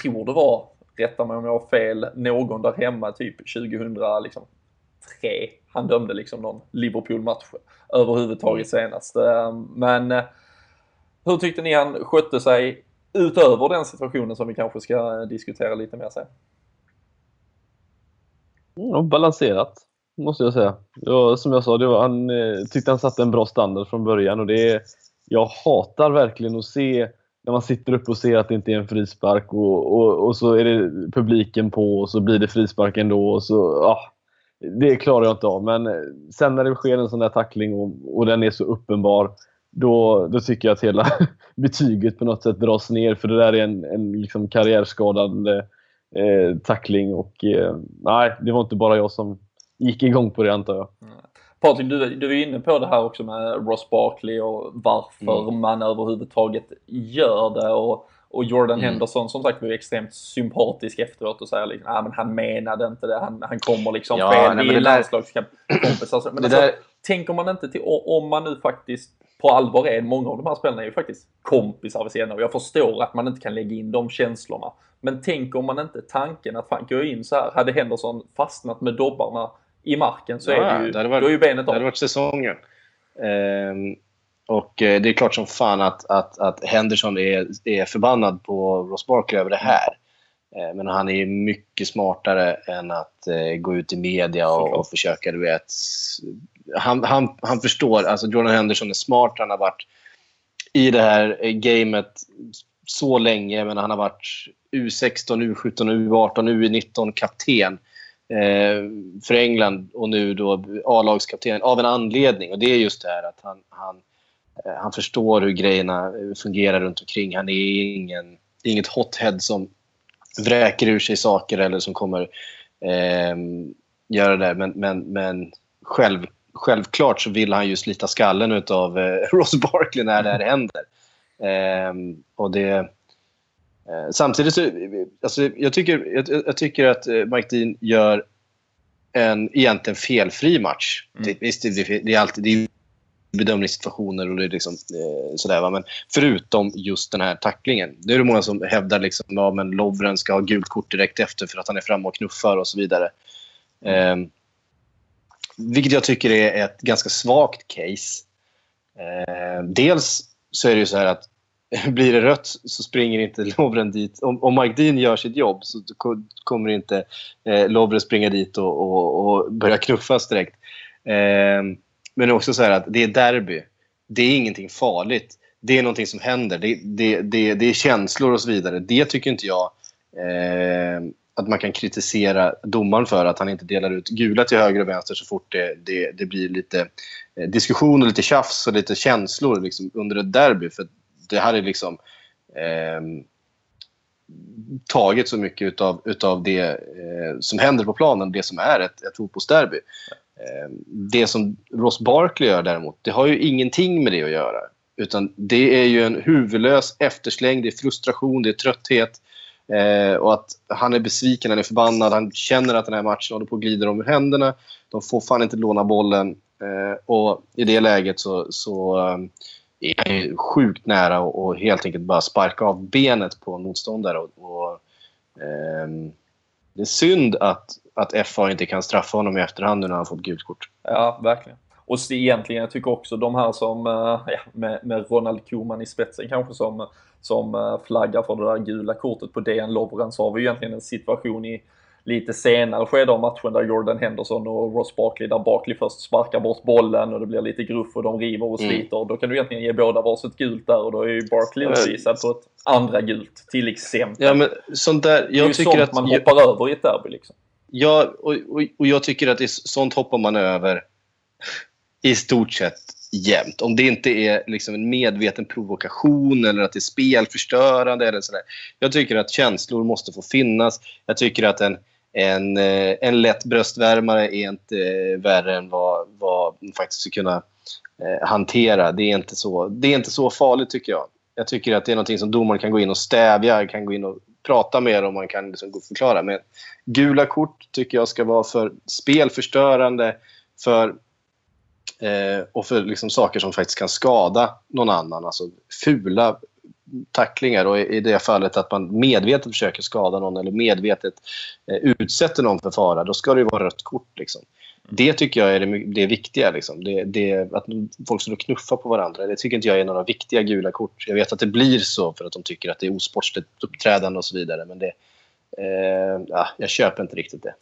tror det var, rätta mig om jag har fel, någon där hemma typ 2003 liksom, han dömde liksom någon Liverpool-match överhuvudtaget mm. senast. Eh, men eh, hur tyckte ni han skötte sig utöver den situationen som vi kanske ska diskutera lite mer sen? Ja, balanserat, måste jag säga. Ja, som jag sa, var, han eh, tyckte han satte en bra standard från början. Och det jag hatar verkligen att se när man sitter uppe och ser att det inte är en frispark och, och, och så är det publiken på och så blir det frispark ändå. Och så, ah, det klarar jag inte av. Men eh, sen när det sker en sån där tackling och, och den är så uppenbar då, då tycker jag att hela betyget på något sätt dras ner för det där är en, en liksom karriärskadande eh, tackling och eh, nej, det var inte bara jag som gick igång på det antar jag. Patrik, du, du är inne på det här också med Ross Barkley och varför mm. man överhuvudtaget gör det. Och, och Jordan mm. Henderson som sagt var ju extremt sympatisk efteråt och säger liksom, ah, men han menade inte det, han, han kommer liksom ja, fel, nej, vi är landslagskompisar. Men alltså, där... tänker man inte till, om man nu faktiskt på allvar är många av de här spelarna är ju faktiskt kompisar vid sidan och jag förstår att man inte kan lägga in de känslorna. Men tänk om man inte tanken att fan gå in så här, hade Henderson fastnat med dobbarna i marken så ja, är det ju, det varit, då är ju benet av. Det hade varit säsongen. Ehm, och eh, det är klart som fan att, att, att Henderson är, är förbannad på Ross Barkley över det här. Ehm, men han är mycket smartare än att eh, gå ut i media och, och försöka, du vet, han, han, han förstår. Alltså Jordan Henderson är smart. Han har varit i det här gamet så länge. Men han har varit U16, U17, U18, U19 kapten eh, Eh, för England och nu då A-lagskapten av en anledning. Och Det är just det här att han, han, eh, han förstår hur grejerna eh, fungerar runt omkring. Han är ingen, inget hothead som vräker ur sig saker eller som kommer eh, göra det. Men, men, men själv, självklart så vill han ju slita skallen av eh, Ross Barkley när det här händer. Eh, och det, samtidigt så, alltså, jag, tycker, jag, jag, tycker att eh, Mike Dean gör en egentligen felfri match. Mm. Det, visst, det, det, är alltid det är bedömningssituationer och det är liksom, eh, sådär. Va? Men förutom just den här tacklingen. Det är det många som hävdar liksom, ja, men Lovren ska ha gult kort direkt efter för att han är framme och knuffar och så vidare. Eh, vilket jag tycker är ett ganska svagt case. Eh, dels så är det ju så här att blir det rött så springer inte Lovren dit. Om, om Mike Dean gör sitt jobb så kommer inte eh, Lovren springa dit och, och, och börja knuffas direkt. Eh, men också så att det är derby. Det är ingenting farligt. Det är någonting som händer. Det, det, det, det är känslor och så vidare. Det tycker inte jag eh, att man kan kritisera domaren för att han inte delar ut gula till höger och vänster så fort det, det, det blir lite eh, diskussion och lite tjafs och lite känslor liksom, under ett derby. För det hade liksom eh, tagit så mycket utav, utav det eh, som händer på planen, det som är ett, ett fotbollsderby. Eh, det som Ross Barkley gör däremot, det har ju ingenting med det att göra. Utan det är ju en huvudlös eftersläng, det är frustration, det är trötthet. Eh, och att han är besviken, han är förbannad, han känner att den här matchen håller på att glida dem ur händerna. De får fan inte låna bollen. Eh, och i det läget så, så eh, är sjukt nära att helt enkelt bara sparka av benet på en motståndare. Och, och ehm, det är synd att, att FA inte kan straffa honom i efterhand nu när han fått gult kort. Ja, verkligen. Och egentligen, jag tycker också de här som, eh, ja, med, med Ronald Koeman i spetsen kanske som, som eh, flaggar för det där gula kortet på DN Lovren så har vi egentligen en situation i lite senare skede av matchen där Jordan Henderson och Ross Barkley, där Barkley först sparkar bort bollen och det blir lite gruff och de river och mm. sliter. Mm. Då kan du egentligen ge båda varsitt gult där och då är ju Barkley utvisad på ett andra gult till exempel. Ja, men sånt där, jag det är ju tycker sånt att man hoppar över i ett derby liksom. Ja, och, och, och jag tycker att det sånt hoppar man över i stort sett jämt. Om det inte är liksom en medveten provokation eller att det är spelförstörande. Eller sådär. Jag tycker att känslor måste få finnas. Jag tycker att en, en, eh, en lätt bröstvärmare är inte eh, värre än vad, vad man faktiskt ska kunna eh, hantera. Det är, inte så, det är inte så farligt tycker jag. Jag tycker att det är nåt som domaren kan gå in och stävja, kan gå in och prata med och man kan liksom förklara. Men gula kort tycker jag ska vara för spelförstörande för, eh, och för liksom saker som faktiskt kan skada någon annan. Alltså fula tacklingar och i det fallet att man medvetet försöker skada någon eller medvetet eh, utsätter någon för fara, då ska det vara rött kort. Liksom. Det tycker jag är det, det viktiga. Liksom. Det, det, att folk står och knuffar på varandra, det tycker inte jag är några viktiga gula kort. Jag vet att det blir så för att de tycker att det är osportsligt uppträdande och så vidare, men det, eh, ja, jag köper inte riktigt det.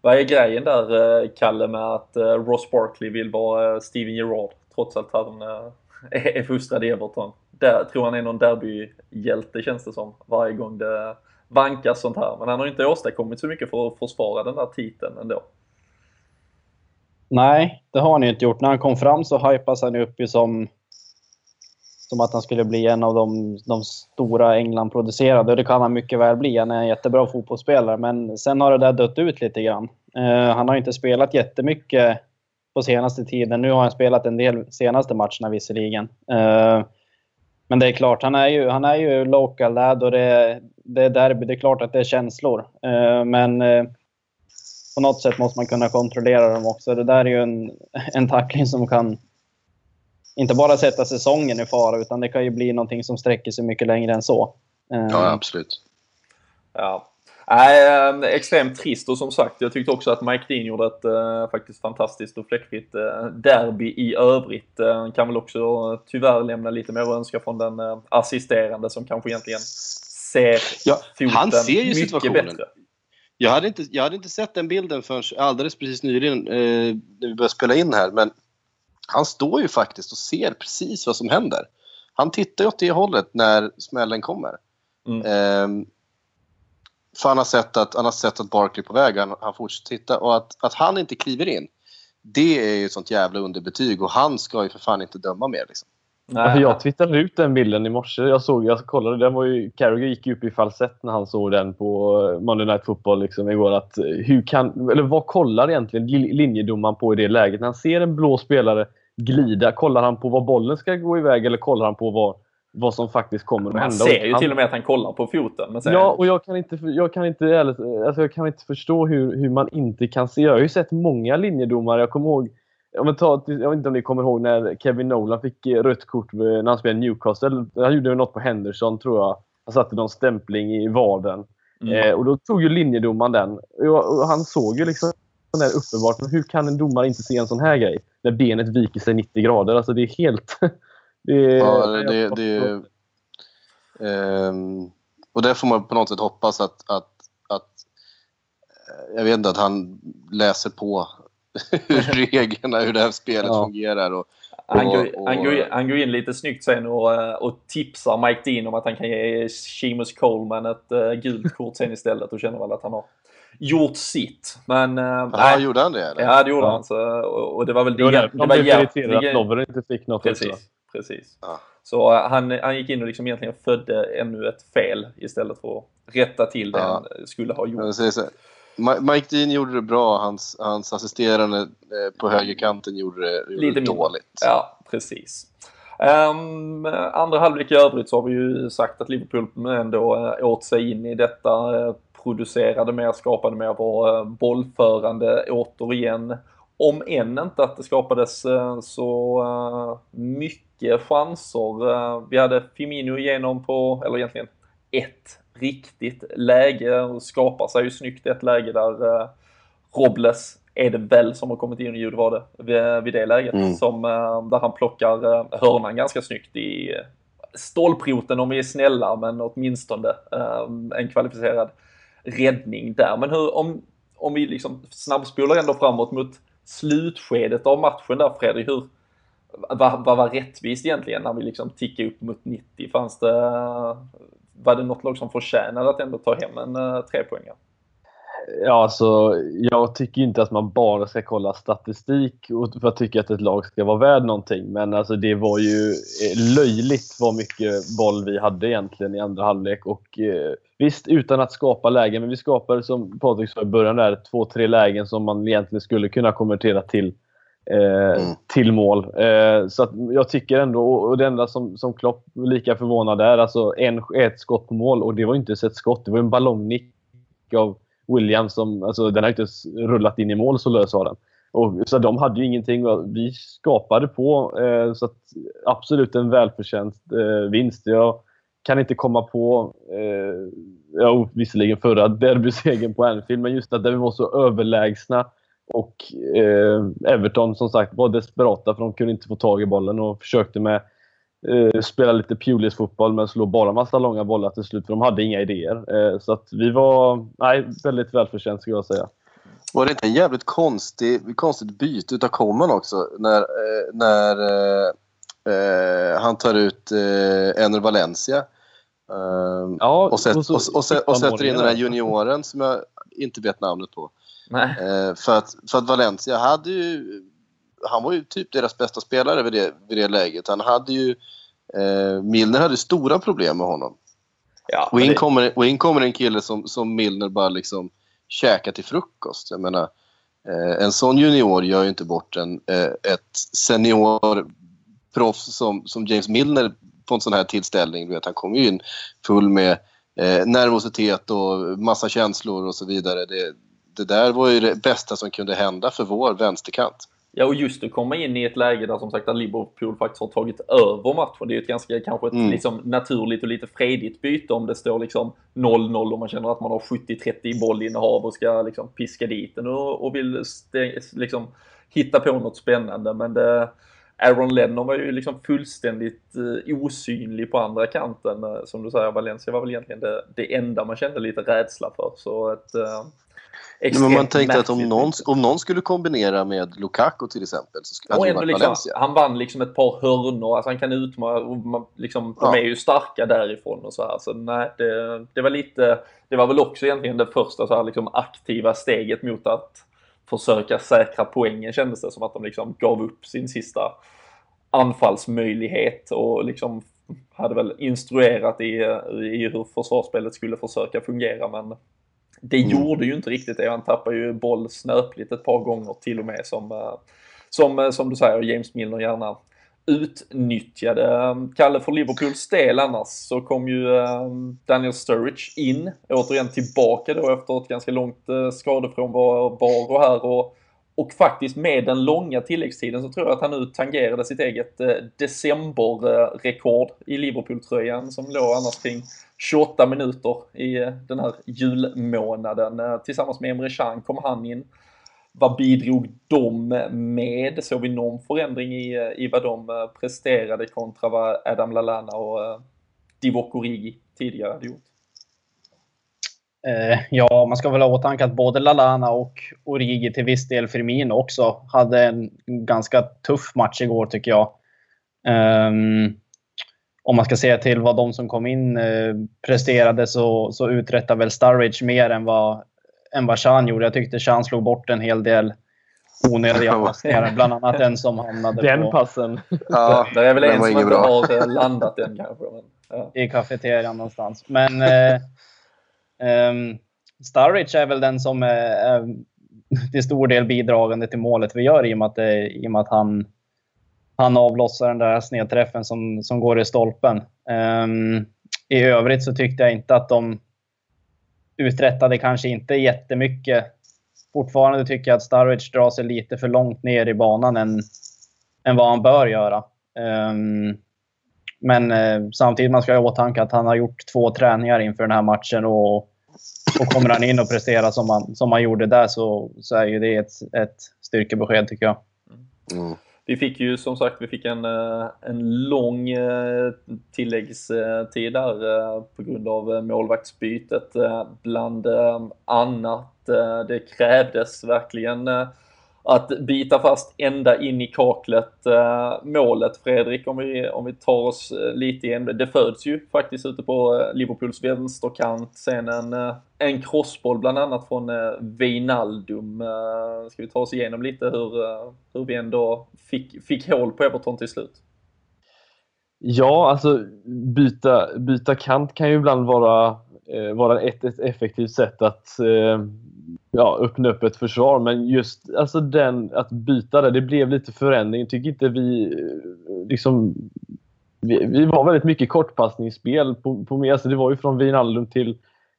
Vad är grejen där, eh, Kalle, med att eh, Ross Barkley vill vara Steven Gerrard trots att han är fostrad i Everton? Där, tror han är någon derbyhjälte känns det som varje gång det vankas sånt här. Men han har inte åstadkommit så mycket för att försvara den där titeln ändå. Nej, det har han ju inte gjort. När han kom fram så hypas han upp ju som, som att han skulle bli en av de, de stora England-producerade. Och det kan han mycket väl bli. Han är en jättebra fotbollsspelare. Men sen har det där dött ut lite grann. Uh, han har inte spelat jättemycket på senaste tiden. Nu har han spelat en del senaste matcherna visserligen. Uh, men det är klart, han är ju, han är ju local lad och det, det är derby. Det är klart att det är känslor. Uh, men uh, på något sätt måste man kunna kontrollera dem också. Det där är ju en, en tackling som kan inte bara sätta säsongen i fara, utan det kan ju bli någonting som sträcker sig mycket längre än så. Uh, ja, absolut. Ja, Nej, äh, extremt trist och som sagt, jag tyckte också att Mike Dean gjorde ett äh, faktiskt fantastiskt och fläckfritt äh, derby i övrigt. Äh, kan väl också tyvärr lämna lite mer att önska från den äh, assisterande som kanske egentligen ser ja, han ser ju mycket situationen. bättre. Jag hade, inte, jag hade inte sett den bilden förrän alldeles precis nyligen när vi började spela in här, men han står ju faktiskt och ser precis vad som händer. Han tittar ju åt det hållet när smällen kommer. Mm. För han har sett att, han har sett att Barkley är på väg. Han, han fortsätter titta. Och att, att han inte kliver in, det är ju ett sånt jävla underbetyg. Och han ska ju för fan inte döma mer. Liksom. Nej. Jag twittrade ut den bilden i morse. Jag såg, jag kollade, den var ju, Carragher gick upp i falsett när han såg den på Monday Night Football liksom, igår. Att, hur kan, eller vad kollar egentligen linjedomaren på i det läget? När han ser en blå spelare glida, kollar han på var bollen ska gå iväg eller kollar han på var vad som faktiskt kommer att hända. Man ser ju till och med att han kollar på foten. Men ja, och jag kan inte, jag kan inte, alltså jag kan inte förstå hur, hur man inte kan se. Jag har ju sett många linjedomare. Jag kommer ihåg om jag, tar, jag vet inte om ni kommer ihåg när Kevin Nolan fick rött kort när han spelade Newcastle. Han gjorde något på Henderson, tror jag. Han satte någon stämpling i vaden. Mm. Eh, och då tog ju linjedomaren den. Och, och han såg ju liksom där uppenbart. Men hur kan en domare inte se en sån här grej? När benet viker sig 90 grader. Alltså det är helt... Det, ja, det, det, um, och där får man på något sätt hoppas att, att, att jag vet inte, att han läser på hur reglerna, hur det här spelet ja. fungerar. Och, han, går, och, han, går, han går in lite snyggt sen och, och tipsar Mike Dean om att han kan ge Seamus Coleman ett uh, gult kort sen istället och känner väl att han har gjort sitt. Men... Uh, Aha, gjorde han det eller? Ja, det gjorde ja. han. Så, och, och, det var väl det. Det var därför han blev irriterad att Lovren inte fick något. Precis. Också precis. Ja. Så uh, han, han gick in och liksom egentligen födde ännu ett fel istället för att rätta till det ja. han skulle ha gjort. Mike Dean gjorde det bra, hans, hans assisterande eh, på högerkanten gjorde det, gjorde Lite det dåligt. Ja, precis. Um, andra halvlek i övrigt så har vi ju sagt att Liverpool ändå åt sig in i detta, producerade mer, skapade mer, var bollförande återigen. Om än inte att det skapades uh, så mycket mycket chanser. Eh, vi hade Firmino igenom på, eller egentligen ett riktigt läge och skapar sig ju snyggt ett läge där eh, Robles är det väl som har kommit in i var det vid, det läget mm. som, eh, där han plockar hörnan ganska snyggt i stolproten om vi är snälla men åtminstone en kvalificerad räddning där. Men hur, om, om vi liksom snabbspolar ändå framåt mot slutskedet av matchen där Fredrik, hur, vad, vad var rättvist egentligen när vi liksom tickade upp mot 90? Fanns det, var det något lag som förtjänade att ändå ta hem en uh, trepoängare? Ja, alltså, jag tycker inte att man bara ska kolla statistik för att tycka att ett lag ska vara värd någonting. Men alltså, det var ju eh, löjligt vad mycket boll vi hade egentligen i andra halvlek. Och, eh, Visst, utan att skapa lägen, men vi skapade som Patrik sa i början där, två, tre lägen som man egentligen skulle kunna konvertera till, eh, mm. till mål. Eh, så jag tycker ändå, och det enda som, som Klopp lika förvånad är, alltså en, ett skott på mål och det var inte ens ett skott, det var en ballongnick av Williams som, alltså den har inte rullat in i mål så lös var den. Och, så de hade ju ingenting och vi skapade på. Eh, så att, absolut en välförtjänt eh, vinst. Jag kan inte komma på, eh, ja, visserligen förra derbysegern på Anfield, men just att vi var så överlägsna. Och eh, Everton som sagt var desperata för de kunde inte få tag i bollen och försökte med eh, spela lite Pulis fotboll men slå bara massa långa bollar till slut för de hade inga idéer. Eh, så att vi var nej, väldigt välförtjänt skulle jag säga. Var det inte en jävligt konstig, konstigt byte utav Coman också? När, eh, när eh, eh han tar ut eh, Enner Valencia. Eh, ja, och, set, och, så, och, och, och sätter in den här junioren som jag inte vet namnet på. Eh, för, att, för att Valencia hade ju... Han var ju typ deras bästa spelare vid det, vid det läget. Han hade ju... Eh, Milner hade stora problem med honom. Ja, och, in det... kommer, och in kommer en kille som, som Milner bara liksom käka till frukost. Jag menar, en sån junior gör ju inte bort en, eh, ett seniorproffs som, som James Milner på en sån här tillställning. Vet, han kommer ju in full med eh, nervositet och massa känslor och så vidare. Det, det där var ju det bästa som kunde hända för vår vänsterkant. Ja, och just att komma in i ett läge där som sagt att Liverpool faktiskt har tagit över matchen. Det är ju ett ganska, kanske ett mm. liksom, naturligt och lite fredigt byte om det står liksom 0-0 och man känner att man har 70-30 i bollinnehav och ska liksom piska dit den och, och vill liksom hitta på något spännande. Men det, Aaron Lennon var ju liksom fullständigt uh, osynlig på andra kanten. Uh, som du säger, Valencia var väl egentligen det, det enda man kände lite rädsla för. Så ett, uh, men man tänkte att om någon, om någon skulle kombinera med Lukaku till exempel så skulle det varit liksom, Valencia. Han vann liksom ett par hörnor, alltså han kan utmana, liksom, ja. de är ju starka därifrån och så här. Så nej, det, det var lite, det var väl också egentligen det första så här, liksom, aktiva steget mot att försöka säkra poängen kändes det som att de liksom gav upp sin sista anfallsmöjlighet och liksom hade väl instruerat i, i hur försvarsspelet skulle försöka fungera men det mm. gjorde ju inte riktigt det. Han tappade ju boll snöpligt ett par gånger till och med som, eh, som, eh, som du säger, James Milner gärna utnyttjade. Ehm, Kalle, för Liverpools del annars så kom ju ehm, Daniel Sturridge in, återigen tillbaka då efter ett ganska långt eh, skadefrånvaro här och och faktiskt med den långa tilläggstiden så tror jag att han nu tangerade sitt eget eh, decemberrekord i Liverpool-tröjan som låg annars kring 28 minuter i eh, den här julmånaden. Tillsammans med Emre Can kom han in. Vad bidrog de med? Såg vi någon förändring i, eh, i vad de eh, presterade kontra vad Adam Lallana och eh, Divock Origi tidigare hade gjort? Ja, man ska väl ha åtanke att både Lalana och Origi, till viss del Firmino också, hade en ganska tuff match igår tycker jag. Um, om man ska se till vad de som kom in eh, presterade så, så uträttade väl Sturridge mer än vad, än vad Chan gjorde. Jag tyckte Chan slog bort en hel del onödiga passningar. Bland annat den som hamnade den på... passen. Ja, det är väl en som inte bra. har landat än kanske. Men, ja. I kafeterian någonstans. Men eh, Um, Sturridge är väl den som är, är till stor del bidragande till målet vi gör i och med att, det, i och med att han, han avlossar den där snedträffen som, som går i stolpen. Um, I övrigt så tyckte jag inte att de uträttade kanske inte jättemycket. Fortfarande tycker jag att Sturridge drar sig lite för långt ner i banan än, än vad han bör göra. Um, men eh, samtidigt man ska ha i åtanke att han har gjort två träningar inför den här matchen och, och kommer han in och presterar som han, som han gjorde där så, så är ju det ett, ett styrkebesked tycker jag. Mm. Vi fick ju som sagt vi fick en, eh, en lång eh, tilläggstid där eh, på grund av målvaktsbytet bland annat. Det krävdes verkligen att bita fast ända in i kaklet. Eh, målet Fredrik, om vi, om vi tar oss eh, lite igen, det föds ju faktiskt ute på eh, Liverpools vänsterkant. Sen en, eh, en crossboll bland annat från eh, Wijnaldum. Eh, ska vi ta oss igenom lite hur, hur vi ändå fick, fick hål på Everton till slut? Ja, alltså byta, byta kant kan ju ibland vara eh, vara ett, ett effektivt sätt att eh, ja, öppna upp ett försvar. Men just alltså den, att byta det, det blev lite förändring. Tycker inte vi eh, liksom vi, vi var väldigt mycket kortpassningsspel på, på mig. Alltså det var ju från Wijnaldum till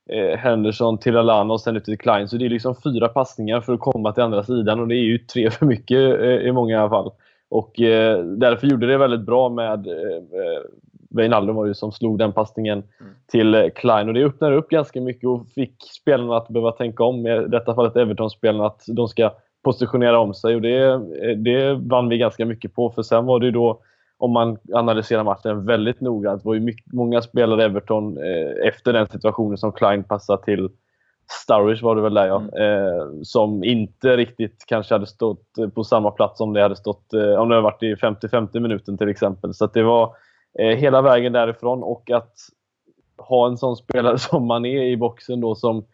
eh, Henderson till Alana och sen ut till Klein. Så det är liksom fyra passningar för att komma till andra sidan och det är ju tre för mycket eh, i många fall. Och eh, därför gjorde det väldigt bra med eh, eh Wijnaldum var ju som slog den passningen mm. till eh, Klein och det öppnade upp ganska mycket och fick spelarna att behöva tänka om. I detta fallet Everton-spelarna att de ska positionera om sig och det, eh, det vann vi ganska mycket på för sen var det ju då om man analyserar matchen väldigt noga. Det var ju mycket, många spelare Everton eh, efter den situationen som Klein passade till Sturridge var det väl där ja. Mm. Eh, som inte riktigt kanske hade stått på samma plats om det hade stått eh, om det hade varit i 50-50 minuten till exempel. Så det var eh, hela vägen därifrån och att ha en sån spelare som man är i boxen då som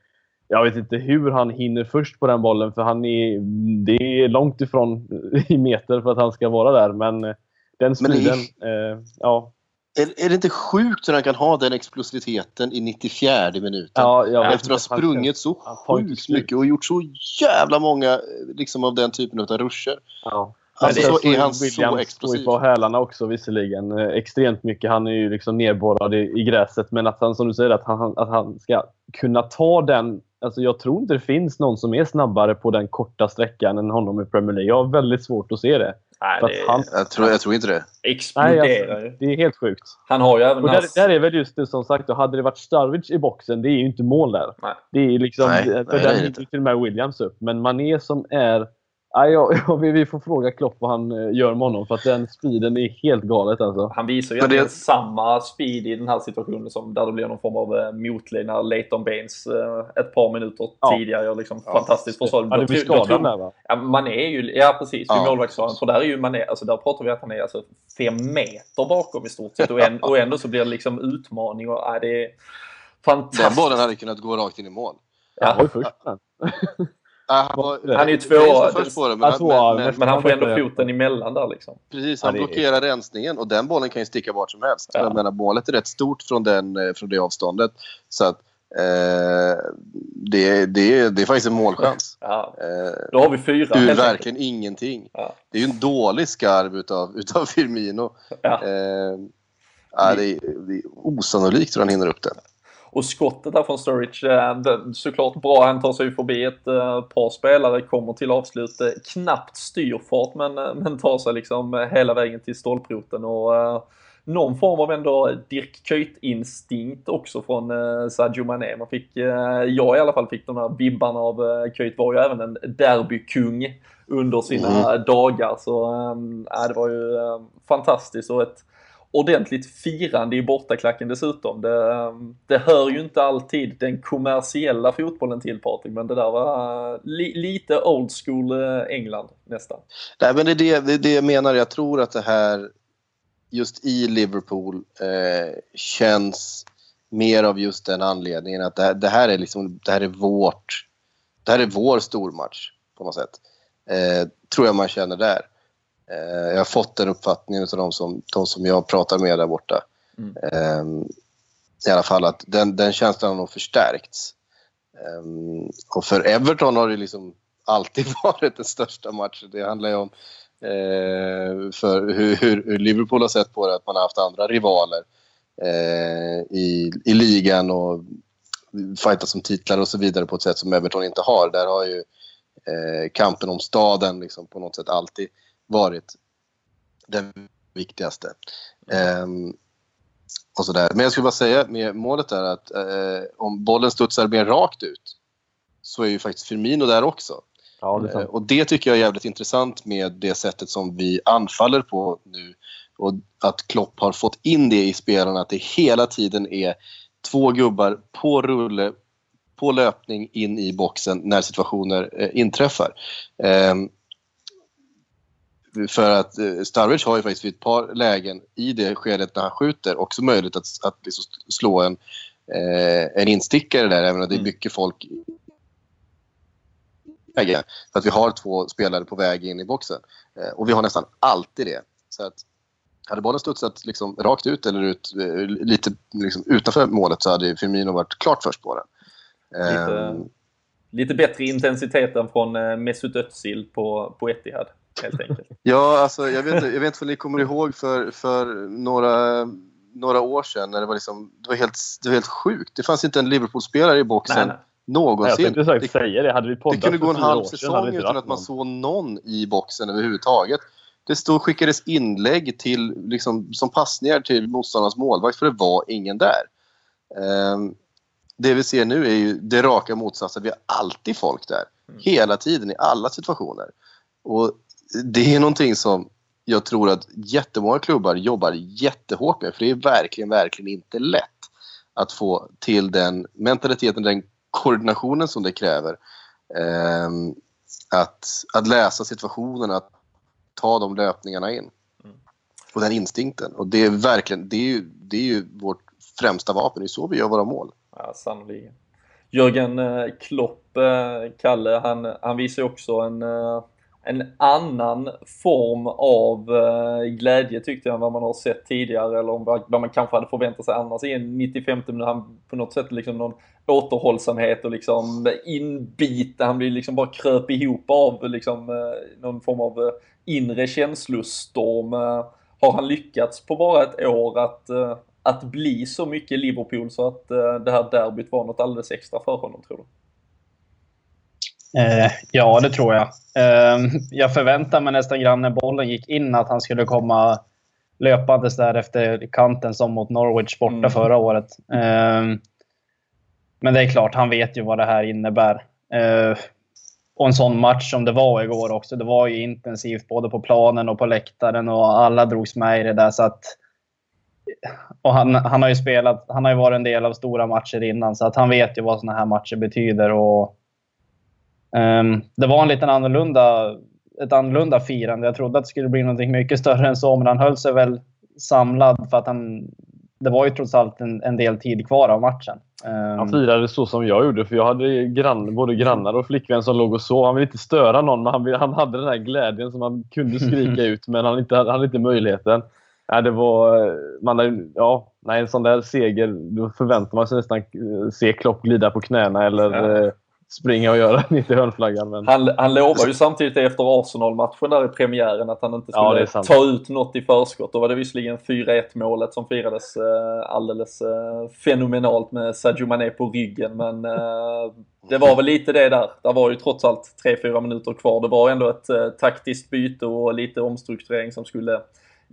jag vet inte hur han hinner först på den bollen för han är, det är långt ifrån i meter för att han ska vara där. Men den speeden, är, eh, ja. Är, är, det inte sjukt hur han kan ha den explosiviteten i 94 minuten? Ja, ja, Efter att ha sprungit så sjukt mycket och gjort så jävla många liksom, av den typen av ruscher. Ja. Alltså, så är han så explosiv. på hälarna också visserligen. Eh, extremt mycket. Han är ju liksom nedborrad i, i gräset. Men att han, som du säger, att han, att han ska kunna ta den Alltså jag tror inte det finns någon som är snabbare på den korta sträckan än honom i Premier League. Jag har väldigt svårt att se det. Nej, det han... jag, tror, jag tror inte det. Exploderar Nej, alltså, Det är helt sjukt. Han har ju även... Och där, där är väl just det som sagt, då hade det varit Starwich i boxen, det är ju inte mål där. Nej. Det är liksom... Nej, för nej, där gick till och med Williams upp. Men Mané som är Ja, ja, vi får fråga Klopp vad han eh, gör med honom för att den speeden är helt galet alltså. Han visar ju det... samma speed i den här situationen som där det blir någon form av eh, motley när Leighton Baines eh, ett par minuter ja. tidigare gör liksom ja. fantastiskt försvar. Ja, det blir skadan där va? Ja, man är ju, ja precis, ja. målvaktsskadan. För där är ju Mané, alltså där pratar vi att han är alltså fem meter bakom i stort sett och, en, och ändå så blir det liksom utmaning och ja, det är fantastiskt. Den bollen hade kunnat gå rakt in i mål. Ja. Han var ju först han, var, han är ju två år, det, men, han, men, men, men, han får ändå foten emellan där liksom. Precis, han blockerar rensningen och den bollen kan ju sticka vart som helst. Ja. Jag menar, målet är rätt stort från, den, eh, från det avståndet. Så att, eh, det, det, det är faktiskt en målchans. Ja. Eh, Då har vi fyra. Ur verkligen ingenting. Ja. Det är ju en dålig skarv utav, utav Firmino. Ja. Eh, det, är, det är osannolikt hur han hinner upp den. Och skottet där från Sturridge, eh, såklart bra. Han tar sig förbi ett eh, par spelare, kommer till avslut. Eh, knappt styrfart men, men tar sig liksom hela vägen till stolproten. Och, någon form av ändå Dirk Kuyt-instinkt också från Sadio Mané. Man fick, jag i alla fall fick de här vibbarna av Kuyt var ju även en derbykung under sina mm. dagar. Så äh, det var ju fantastiskt och ett ordentligt firande i bortaklacken dessutom. Det, ehm, det hör ju inte alltid den kommersiella fotbollen till Patrik, men det där var eh, li, lite old school eh, England nästan. Nej, men det är det, det, är det jag menar. Jag tror att det här just i Liverpool eh, känns mer av just den anledningen att det här, det här, är liksom, det här är vårt, det här är vår stormatch på något sätt. Eh, tror jag man känner där. Eh, jag har fått den uppfattningen av de som, de som jag pratar med där borta. Mm. Ehm, I alla fall att den, den känslan har nog förstärkts. Ehm, och för Everton har det liksom alltid varit den största matchen. Det handlar ju om eh, för hur, hur, Liverpool har sett på det, att man har haft andra rivaler eh, i, i ligan och fightas om titlar och så vidare på ett sätt som Everton inte har. Där har ju kampen om staden liksom på något sätt alltid varit den viktigaste. Um, och sådär. Men jag skulle bara säga med målet är att uh, om bollen studsar mer rakt ut så är ju faktiskt Firmino där också. Ja, det uh, och det tycker jag är jävligt intressant med det sättet som vi anfaller på nu. Och att Klopp har fått in det i spelarna, att det hela tiden är två gubbar på rulle, på löpning in i boxen när situationer uh, inträffar. För att eh, Sturridge har ju faktiskt vid ett par lägen i det skedet när han skjuter också möjlighet att, att liksom slå en, eh, en instickare där, även om det är mm. mycket folk läge. För att vi har två spelare på väg in i boxen. Eh, och vi har nästan alltid det. Så att hade bollen studsat liksom rakt ut eller ut, eh, lite liksom utanför målet så hade Firmino varit klart först på den. Lite, um, lite bättre intensitet än från eh, Mesut Özil på, på Etihad, helt enkelt. ja, alltså, jag vet, jag vet inte om ni kommer ihåg för, för några, några år sedan när det var, liksom, det, var helt, det var helt sjukt. Det fanns inte en Liverpool-spelare i boxen nej, nej. någonsin. Jag tänkte säga det. Hade vi det kunde gå en halv säsong utan att man såg någon i boxen överhuvudtaget. Det stod, skickades inlägg till, liksom, som passningar till motståndarnas målvakt för det var ingen där. Um, det vi ser nu är ju det raka motsatsen. Vi har alltid folk där. Mm. Hela tiden, i alla situationer. Och det är någonting som jag tror att jättemånga klubbar jobbar jättehårt med. För det är verkligen, verkligen inte lätt att få till den mentaliteten, den koordinationen som det kräver. Um, att, att läsa situationen, att ta de löpningarna in. Mm. Och den instinkten. Och det är verkligen, det är ju, det är ju vårt främsta vapen. Det är så vi gör våra mål. Ja, sannolikt. Jörgen eh, Klopp, eh, Kalle, han, han visar också en, eh, en annan form av eh, glädje tyckte jag än vad man har sett tidigare eller vad man kanske hade förväntat sig annars i en 95 minut. Han på något sätt liksom någon återhållsamhet och liksom inbit. Han blir liksom bara kröp ihop av liksom eh, någon form av eh, inre känslostorm. Har han lyckats på bara ett år att att bli så mycket Liverpool så att det här derbyt var något alldeles extra för honom, tror du? Eh, ja, det tror jag. Eh, jag förväntade mig nästan grann när bollen gick in att han skulle komma löpandes där efter kanten som mot Norwich borta mm. förra året. Eh, men det är klart, han vet ju vad det här innebär. Eh, och en sån match som det var igår också. Det var ju intensivt både på planen och på läktaren och alla drogs med i det där. Så att och han, han har ju spelat, han har ju varit en del av stora matcher innan så att han vet ju vad såna här matcher betyder. Och, det var en liten annorlunda, ett annorlunda firande. Jag trodde att det skulle bli något mycket större än så, men han höll sig väl samlad för att han, det var ju trots allt en, en del tid kvar av matchen. Um, han firade så som jag gjorde, för jag hade grann, både grannar och flickvän som låg och sov. Han ville inte störa någon, men han, han hade den här glädjen som han kunde skrika ut, men han, inte, han hade inte möjligheten. Ja, det var, man, ja, nej, en sån där seger, då förväntar man sig nästan eh, se Klopp glida på knäna eller ja. Springa och göra 90 hörnflaggan. Men... Han, han lovar ju samtidigt efter Arsenal-matchen där i premiären att han inte skulle ja, ta ut något i förskott. Då var det visserligen 4-1 målet som firades eh, alldeles eh, fenomenalt med Sadio Mané på ryggen men eh, det var väl lite det där. Det var ju trots allt 3-4 minuter kvar. Det var ändå ett eh, taktiskt byte och lite omstrukturering som skulle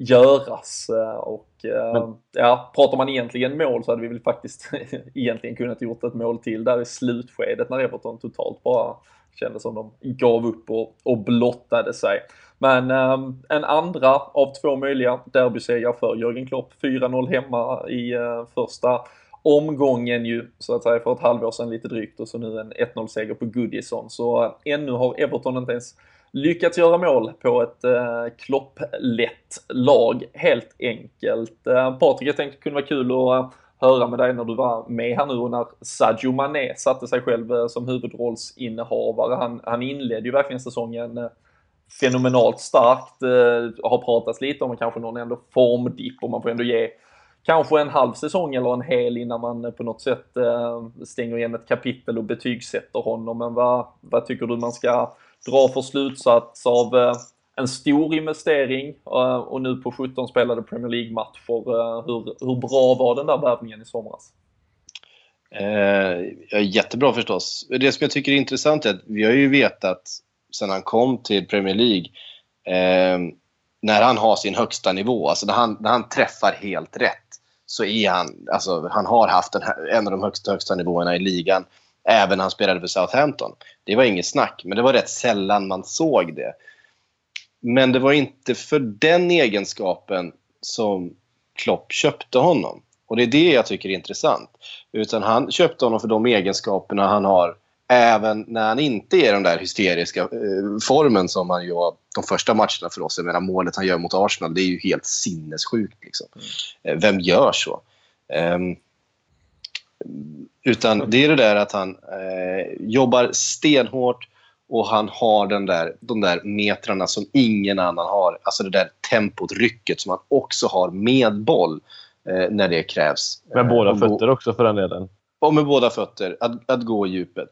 göras. Eh, och eh, Men. ja, pratar man egentligen mål så hade vi väl faktiskt egentligen kunnat gjort ett mål till där i slutskedet när Everton totalt bara kändes som de gav upp och, och blottade sig. Men um, en andra av två möjliga derbysegrar för Jörgen Klopp. 4-0 hemma i uh, första omgången ju så att säga för ett halvår sedan lite drygt och så nu en 1-0 seger på Goodison. Så ännu har Everton inte ens lyckats göra mål på ett eh, klopplätt lag helt enkelt. Eh, Patrik, jag tänkte det kunde vara kul att eh, höra med dig när du var med här nu och när Sadio Mané satte sig själv eh, som huvudrollsinnehavare. Han, han inledde ju verkligen säsongen eh, fenomenalt starkt. Eh, har pratats lite om kanske någon ändå formdipp och man får ändå ge kanske en halv säsong eller en hel innan man eh, på något sätt eh, stänger igen ett kapitel och betygsätter honom. Men vad, vad tycker du man ska dra för slutsats av eh, en stor investering eh, och nu på 17 spelade Premier League-matcher. Eh, hur, hur bra var den där värvningen i somras? Eh, jättebra förstås. Det som jag tycker är intressant är att vi har ju vetat sedan han kom till Premier League eh, när han har sin högsta nivå, alltså när han, när han träffar helt rätt så är han, alltså han har haft en, en av de högsta, högsta nivåerna i ligan även när han spelade för Southampton. Det var inget snack, men det var rätt sällan man såg det. Men det var inte för den egenskapen som Klopp köpte honom. Och det är det jag tycker är intressant. Utan han köpte honom för de egenskaperna han har även när han inte är den där hysteriska eh, formen som han var de första matcherna för oss. Jag menar målet han gör mot Arsenal, det är ju helt sinnessjukt. Liksom. Mm. Eh, vem gör så? Utan det är det där att han eh, jobbar stenhårt och han har den där, de där metrarna som ingen annan har. Alltså det där tempot, rycket som han också har med boll eh, när det krävs. Med båda fötter också för den delen. Och med båda fötter, att, att gå i djupet.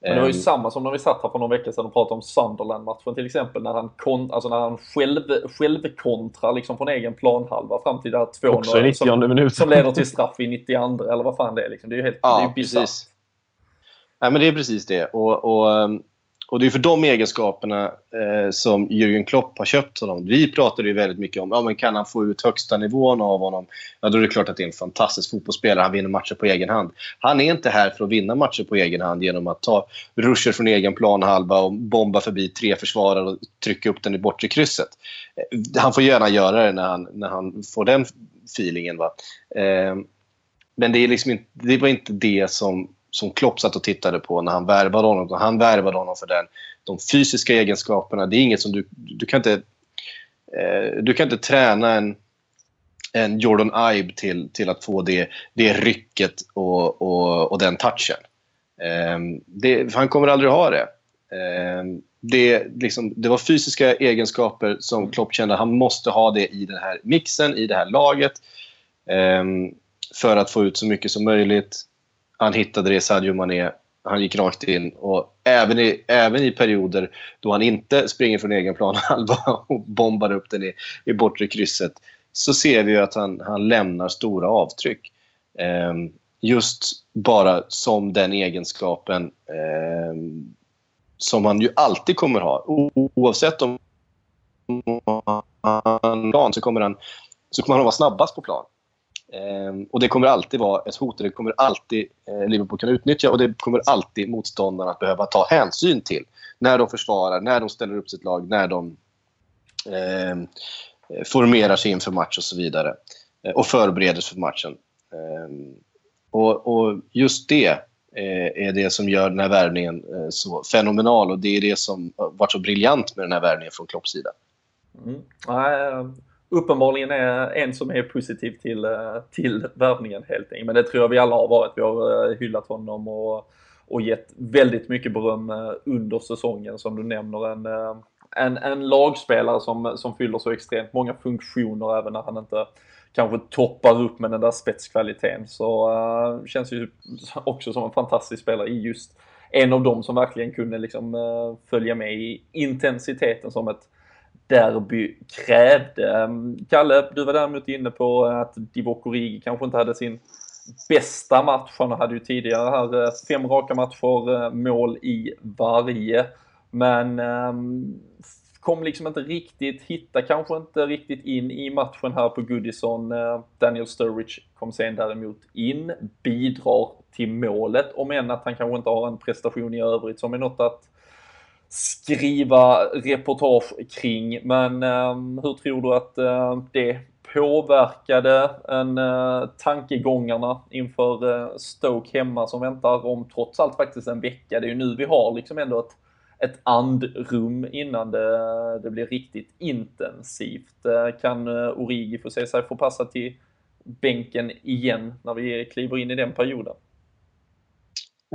Men det var ju um, samma som när vi satt här för några veckor sedan och pratade om Sunderland-matchen till exempel. När han, kon, alltså när han själv, självkontrar liksom från egen planhalva fram till det här 200 som, som leder till straff i 92 eller vad fan det är. Liksom. Det är ju helt ja, bisarrt. Ja, men det är precis det. Och, och um, och det är för de egenskaperna eh, som Jürgen Klopp har köpt honom. Vi pratade ju väldigt mycket om ja, men kan han få ut högsta nivån av honom. Ja, då är det klart att det är en fantastisk fotbollsspelare. Han vinner matcher på egen hand. Han är inte här för att vinna matcher på egen hand genom att ta ruscher från egen planhalva och bomba förbi tre försvarare och trycka upp den i bortre krysset. Eh, han får gärna göra det när han, när han får den feelingen. Va? Eh, men det, är liksom inte, det var inte det som som Klopp satt och tittade på när han värvade honom. Han värvade honom för den, de fysiska egenskaperna. Det är inget som du... Du kan inte, eh, du kan inte träna en, en Jordan Ibe till, till att få det, det rycket och, och, och den touchen. Eh, det, han kommer aldrig ha det. Eh, det, liksom, det var fysiska egenskaper som Klopp kände att han måste ha det i den här mixen, i det här laget. Eh, för att få ut så mycket som möjligt. Han hittade det, Sadio Mané. Han gick rakt in. Och även i, även i perioder då han inte springer från egen planhalva och bombar upp den i, i bortre krysset så ser vi att han, han lämnar stora avtryck. Eh, just bara som den egenskapen eh, som han ju alltid kommer ha. oavsett om han plan så kommer han, så kommer han vara snabbast på plan. Ehm, och det kommer alltid vara ett hot och det kommer alltid eh, Liverpool kunna utnyttja och det kommer alltid motståndarna att behöva ta hänsyn till. När de försvarar, när de ställer upp sitt lag, när de eh, formerar sig inför match och så vidare. Eh, och förbereder sig för matchen. Eh, och, och, just det eh, är det som gör den här värvningen eh, så fenomenal och det är det som varit så briljant med den här värvningen från Klopps sida. Mm ehm, uppenbarligen är en som är positiv till, eh, till värvningen helt enkelt. Men det tror jag vi alla har varit. Vi har eh, hyllat honom och, och gett väldigt mycket beröm eh, under säsongen som du nämner. En, en, en lagspelare som, som fyller så extremt många funktioner även när han inte kanske toppar upp med den där spetskvaliteten. Så uh, känns ju också som en fantastisk spelare i just en av dem som verkligen kunde liksom uh, följa med i intensiteten som ett derby krävde. Ehm, Kalle, du var däremot inne på att Divock Origi kanske inte hade sin bästa match. Han hade ju tidigare här eh, fem raka matcher, eh, mål i varje. Men ehm, kom liksom inte riktigt, hitta kanske inte riktigt in i matchen här på Goodison. Ehm, Daniel Sturridge kom sen däremot in, bidrar till målet, om än att han kanske inte har en prestation i övrigt som är något att skriva reportage kring. Men ehm, hur tror du att ehm, det påverkade en, eh, tankegångarna inför eh, Stoke hemma som väntar om trots allt faktiskt en vecka. Det är ju nu vi har liksom ändå ett, ett andrum innan det, det blir riktigt intensivt. Eh, kan eh, Origi få se sig förpassad till bänken igen när vi kliver in i den perioden?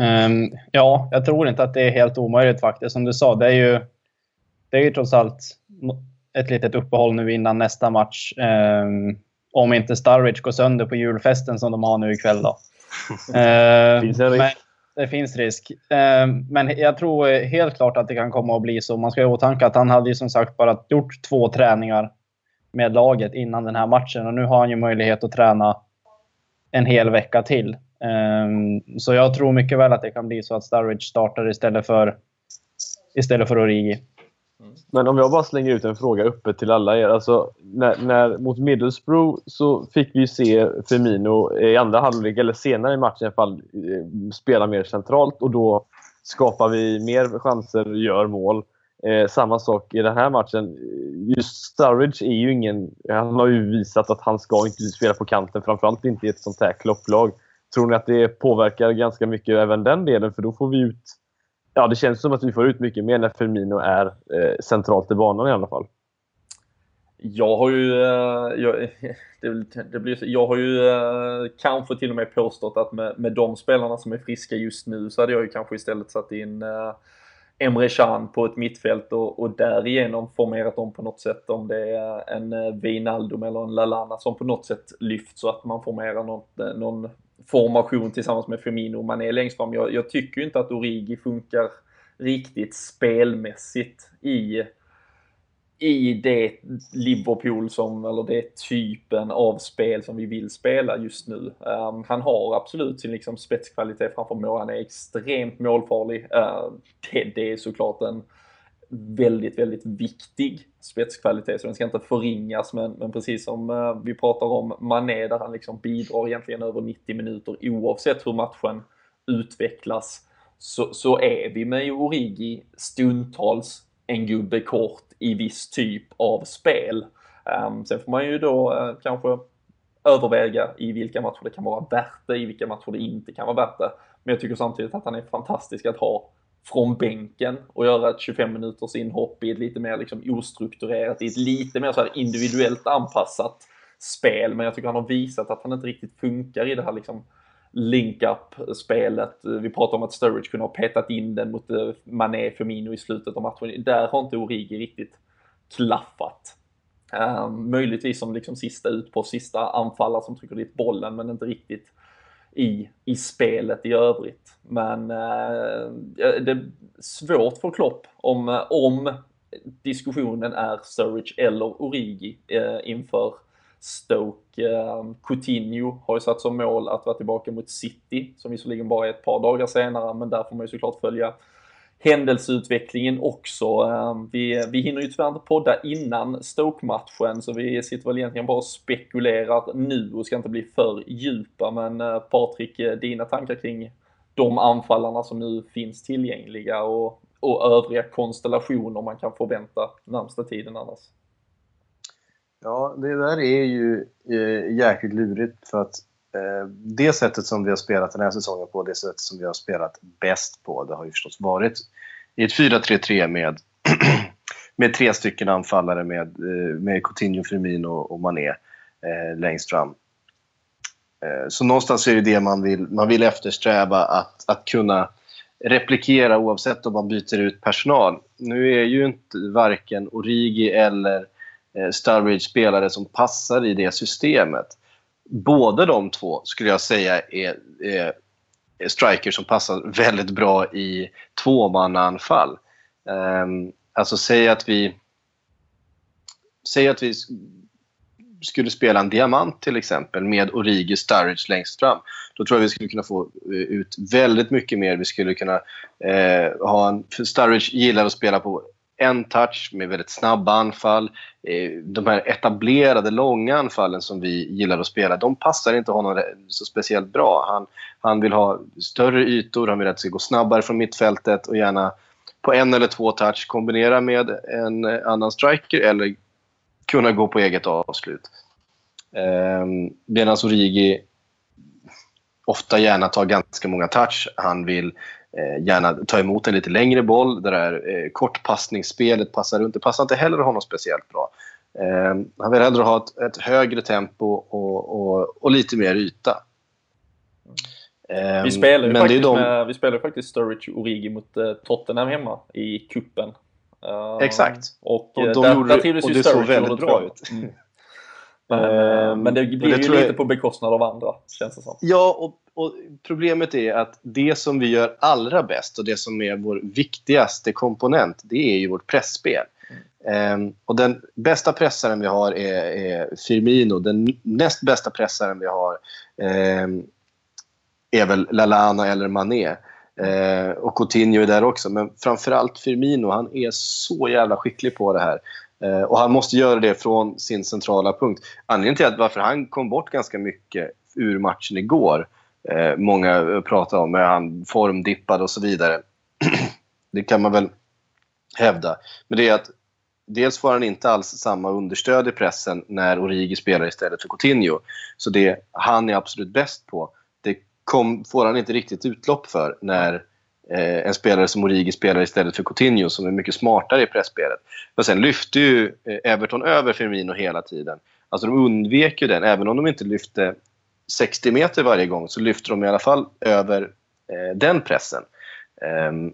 Um, ja, jag tror inte att det är helt omöjligt faktiskt. Som du sa, det är ju, det är ju trots allt ett litet uppehåll nu innan nästa match. Um, om inte Starwich går sönder på julfesten som de har nu ikväll. Då. Uh, finns det, men, det finns risk. Uh, men jag tror helt klart att det kan komma att bli så. Man ska ha i åtanke att han hade ju som sagt bara gjort två träningar med laget innan den här matchen och nu har han ju möjlighet att träna en hel vecka till. Ehm, så jag tror mycket väl att det kan bli så att Sturridge startar istället för, istället för Origi. Men om jag bara slänger ut en fråga uppe till alla er. Alltså, när, när, mot Middlesbrough så fick vi se Firmino i andra halvlek, eller senare i matchen i alla fall, eh, spela mer centralt och då skapar vi mer chanser, och gör mål. Eh, samma sak i den här matchen. Just Sturridge är ju ingen... Han har ju visat att han ska inte spela på kanten, framförallt inte i ett sånt här klopplag. Tror ni att det påverkar ganska mycket även den delen? För då får vi ut... Ja, det känns som att vi får ut mycket mer när Firmino är eh, centralt i banan i alla fall. Jag har ju, eh, jag, det, det blir, jag har ju eh, kanske till och med påstått att med, med de spelarna som är friska just nu så hade jag ju kanske istället satt in eh, Emre Can på ett mittfält och, och därigenom formerat om på något sätt om det är en Wijnaldum eller en Lalana som på något sätt lyfts så att man formerar något, någon formation tillsammans med Firmino och Mané längst fram. Jag, jag tycker ju inte att Origi funkar riktigt spelmässigt i i det Liverpool som, eller det typen av spel som vi vill spela just nu. Um, han har absolut sin liksom spetskvalitet framför mål. Han är extremt målfarlig. Uh, det, det, är såklart en väldigt, väldigt viktig spetskvalitet så den ska inte förringas men, men precis som eh, vi pratar om Mané där han liksom bidrar egentligen över 90 minuter oavsett hur matchen utvecklas så, så är vi med Origi stundtals en gubbe kort i viss typ av spel. Um, sen får man ju då uh, kanske överväga i vilka matcher det kan vara värt det, i vilka matcher det inte kan vara värt det. Men jag tycker samtidigt att han är fantastisk att ha från bänken och göra ett 25 minuters inhopp i ett lite mer liksom ostrukturerat, i ett lite mer så här individuellt anpassat spel. Men jag tycker han har visat att han inte riktigt funkar i det här liksom link-up-spelet. Vi pratade om att Sturridge kunde ha petat in den mot eh, Mané Firmino i slutet av matchen. Där har inte Origi riktigt klaffat. Um, möjligtvis som liksom sista ut på sista anfallare som trycker dit bollen men inte riktigt i, i spelet i övrigt. Men eh, det är svårt för Klopp om, eh, om diskussionen är Sturridge eller Origi eh, inför Stoke. Eh, Coutinho har ju satt som mål att vara tillbaka mot City, som visserligen bara är ett par dagar senare, men där får man ju såklart följa händelseutvecklingen också. Ehm, vi, vi hinner ju tyvärr inte podda innan Stoke-matchen, så vi sitter väl egentligen bara och spekulerar nu och ska inte bli för djupa. Men eh, Patrik, eh, dina tankar kring de anfallarna som nu finns tillgängliga och, och övriga konstellationer man kan förvänta närmsta tiden annars? Ja, det där är ju eh, jäkligt lurigt för att Eh, det sättet som vi har spelat den här säsongen på, det sättet som vi har spelat bäst på, det har ju förstås varit i ett 4-3-3 med, med tre stycken anfallare med, eh, med Coutinho, Firmino och Mané eh, längst fram. Eh, så någonstans är det det man vill, man vill eftersträva, att, att kunna replikera oavsett om man byter ut personal. Nu är ju inte varken Origi eller Eh, Sturridge-spelare som passar i det systemet. Båda de två skulle jag säga är, är, är strikers som passar väldigt bra i tvåmannaanfall. Um, alltså säg att vi Säg att vi skulle spela en diamant till exempel med Origi Sturridge längst fram. Då tror jag vi skulle kunna få eh, ut väldigt mycket mer. Vi skulle kunna eh, ha en... Sturridge gillar att spela på en touch med väldigt snabba anfall. Eh, de här etablerade långa anfallen som vi gillar att spela, de passar inte honom så speciellt bra. Han, han vill ha större ytor, han vill att det ska gå snabbare från mittfältet och gärna på en eller två touch kombinera med en eh, annan striker eller kunna gå på eget avslut. Ehm, medan Origi ofta gärna tar ganska många touch. Han vill eh, gärna ta emot en lite längre boll. Det där eh, kortpassningsspelet passar inte, passar inte heller honom speciellt bra. Eh, han vill hellre ha ett, ett högre tempo och, och, och, lite mer yta. vi spelar ju faktiskt, de... med, vi spelar faktiskt Sturridge Origi mot uh, Tottenham hemma i kuppen. Uh, Exakt. Och, och, de där, gjorde, där och det såg väldigt bra ut. Mm. Men, men, det blir det ju lite jag... på bekostnad av andra, känns det som. Ja, och och problemet är att det som vi gör allra bäst och det som är vår viktigaste komponent, det är ju vårt pressspel. Mm. Um, och den bästa pressaren vi har är, är, Firmino. Den näst bästa pressaren vi har um, är väl Lalana eller Mané. Uh, och Coutinho är där också. Men framförallt Firmino, han är så jävla skicklig på det här. Eh, och han måste göra det från sin centrala punkt. Anledningen till att varför han kom bort ganska mycket ur matchen igår eh, många pratar om. Är han formdippad och så vidare? det kan man väl hävda. Men det är att dels får han inte alls samma understöd i pressen när Origi spelar istället för Coutinho. Så det han är absolut bäst på, det kom, får han inte riktigt utlopp för när eh, en spelare som Origi spelar istället för Coutinho som är mycket smartare i pressspelet. Men sen lyfte ju eh, Everton över Firmino hela tiden. Alltså de undvek ju den, även om de inte lyfte 60 meter varje gång så lyfte de i alla fall över eh, den pressen. Um,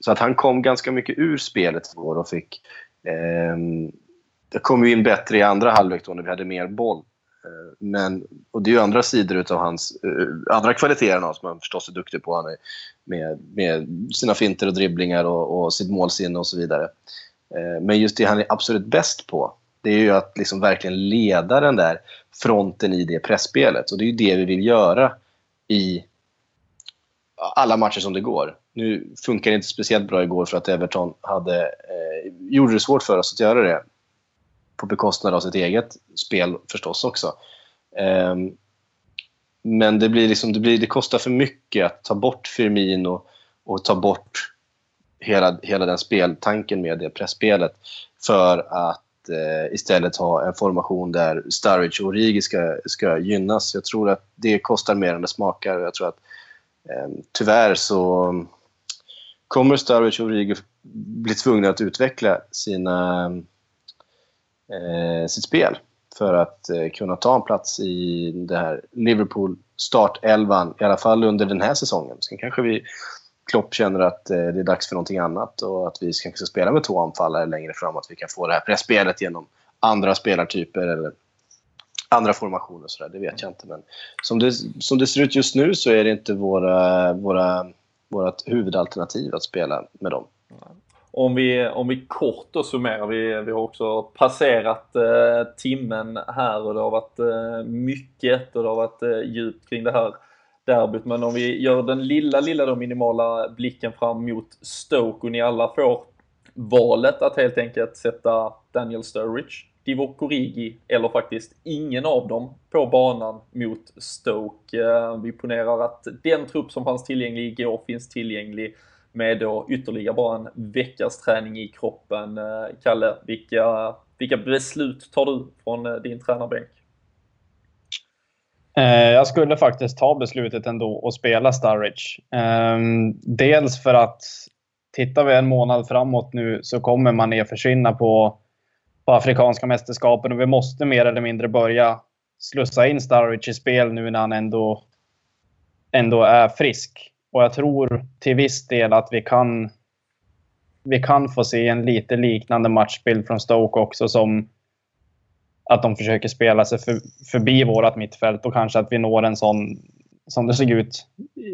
så att han kom ganska mycket ur spelet igår och fick... Eh, det kom ju in bättre i andra halvlek då när vi hade mer boll. Eh, men, och det är ju andra sidor av hans uh, andra kvaliteter som han förstås är duktig på. Han är med, med sina finter och dribblingar och, och sitt målsinne och så vidare. Uh, men just det han är absolut bäst på, det är ju att liksom verkligen leda den där fronten i det pressspelet. Och det är ju det vi vill göra i alla matcher som det går. Nu funkar det inte speciellt bra igår för att Everton hade, eh, gjorde det svårt för oss att göra det på bekostnad av sitt eget spel förstås också. Ehm, men det, blir liksom, det, blir, det kostar för mycket att ta bort Firmino och, och ta bort hela, hela den speltanken med det pressspelet för att eh, istället ha en formation där Sturridge och Origi ska, ska gynnas. Jag tror att det kostar mer än det smakar. Jag tror att eh, tyvärr så kommer Sturridge och Origi bli tvungna att utveckla sina, eh, Eh, sitt spel för att eh, kunna ta en plats i det här Liverpool startelvan, i alla fall under den här säsongen. Sen kanske vi Klopp känner att eh, det är dags för någonting annat och att vi kanske ska spela med två anfallare längre fram. Att vi kan få det här pressspelet genom andra spelartyper eller andra formationer. och sådär, det vet jag inte. Men som det, som det ser ut just nu så är det inte våra, våra, vårt huvudalternativ att spela med dem. Om vi, om vi kort då summerar, vi, vi har också passerat eh, timmen här och det har varit eh, mycket och det har varit eh, djupt kring det här derbyt. Men om vi gör den lilla, lilla då minimala blicken fram mot Stoke och ni alla får valet att helt enkelt sätta Daniel Sturridge, Divock Origi eller faktiskt ingen av dem på banan mot Stoke. Eh, vi ponerar att den trupp som fanns tillgänglig igår finns tillgänglig med då ytterligare bara en veckas träning i kroppen. Eh, Kalle, vilka, vilka beslut tar du från eh, din tränarbänk? Eh, jag skulle faktiskt ta beslutet ändå och spela Sturridge. Ehm, dels för att tittar vi en månad framåt nu så kommer man försvinna på, på Afrikanska mästerskapen och vi måste mer eller mindre börja slussa in Sturridge i spel nu när han ändå, ändå är frisk. Och jag tror till viss del att vi kan, vi kan få se en lite liknande matchbild från Stoke också som att de försöker spela sig för, förbi vårt mittfält och kanske att vi når en sån som det såg ut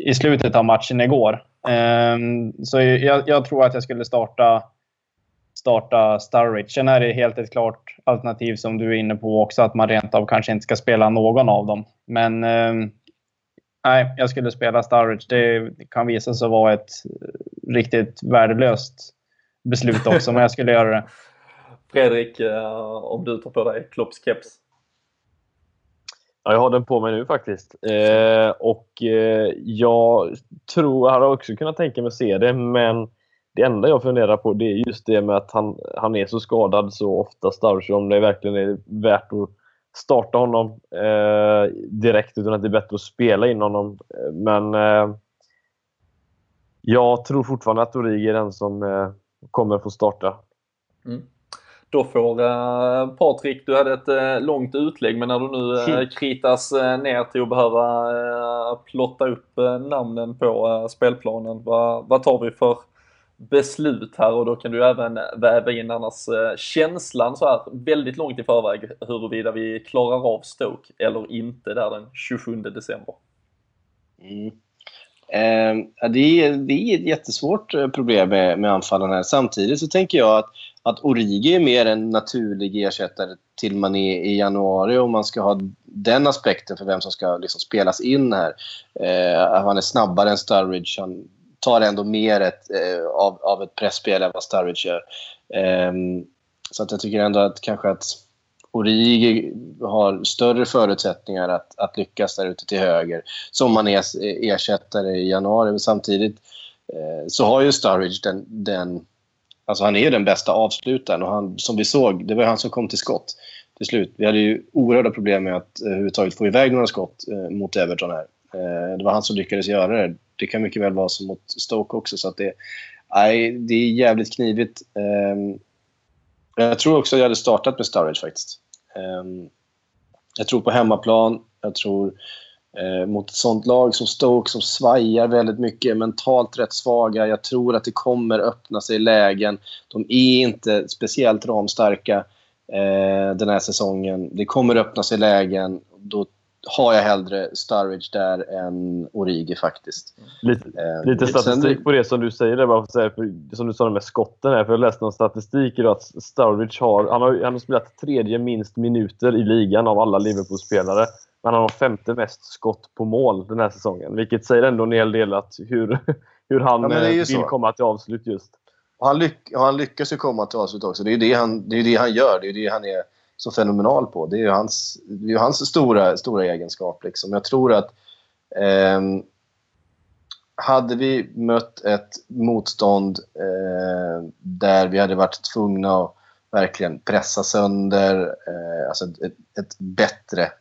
i slutet av matchen igår. Um, så jag, jag, tror att jag skulle starta, starta Sturridge. Sen är det helt ett klart alternativ som du är inne på också, att man rent av kanske inte ska spela någon av dem. Men ehm, nej, jag skulle spela Sturridge. Det kan visa sig vara ett riktigt värdelöst beslut också, men jag skulle göra det. Fredrik, eh, om du tar på dig Klopps keps? Ja, jag har den på mig nu faktiskt. Eh, och eh, jag tror, jag hade också kunnat tänka mig att se det, men det enda jag funderar på det är just det med att han, han är så skadad så ofta, Starch, om det verkligen är värt att starta honom eh, direkt, utan att det är bättre att spela in honom. Men eh, jag tror fortfarande att Origi är den som eh, kommer få starta. Mm. Då får uh, Patrik, du hade ett uh, långt utlägg men när du nu uh, kritas uh, ner till att behöva uh, plotta upp namnen på spelplanen, vad, vad tar vi för beslut här och då kan du även väva in annars eh, känslan så här väldigt långt i förväg huruvida vi klarar av Stoke eller inte där den 27 december. Mm. Eh, det, är, det är ett jättesvårt eh, problem med, med anfallen här. Samtidigt så tänker jag att att Origi är mer en naturlig ersättare till Mané i januari om man ska ha den aspekten för vem som ska liksom spelas in här. Eh, han är snabbare än Sturridge. Han tar ändå mer ett, eh, av, av ett pressspel än vad Sturridge gör. Eh, så att jag tycker ändå att kanske att Origi har större förutsättningar att, att lyckas där ute till höger som man är ersättare i januari. Men samtidigt eh, så har ju Sturridge den, den Alltså han är ju den bästa avslutaren och han, som vi såg, det var han som kom till skott till slut. Vi hade ju oerhörda problem med att eh, överhuvudtaget få iväg några skott eh, mot Everton här. Eh, det var han som lyckades göra det. Det kan mycket väl vara så mot Stoke också. Så att det, nej, det är jävligt knivigt. Ehm, jag tror också att jag hade startat med Sturridge faktiskt. Ehm, jag tror på hemmaplan. Jag tror eh, mot ett sånt lag som Stoke som svajar väldigt mycket, mentalt rätt svaga. Jag tror att det kommer öppna sig lägen. De är inte speciellt ramstarka eh, den här säsongen. Det kommer öppna sig lägen. Då har jag hellre Sturridge där än Origi faktiskt. Lite, eh, lite statistik på det som du säger där, bara för säga, för, som du sa med skotten här. För jag läste någon statistik idag att Sturridge har, han har, han har spelat tredje minst minuter i ligan av alla Liverpool-spelare. Men han har femte mest skott på mål den här säsongen. Vilket säger ändå en hel del att hur, hur han ja, eh, vill så. komma till avslut just. Och han, lyck, han lyckas ju komma till avslut också. Det är det han, det är det han gör. Det är det han är så fenomenal på. Det är ju hans, det är hans stora, stora egenskap. Liksom. Jag tror att eh, hade vi mött ett motstånd eh, där vi hade varit tvungna att verkligen pressa sönder, eh, alltså ett, ett, bättre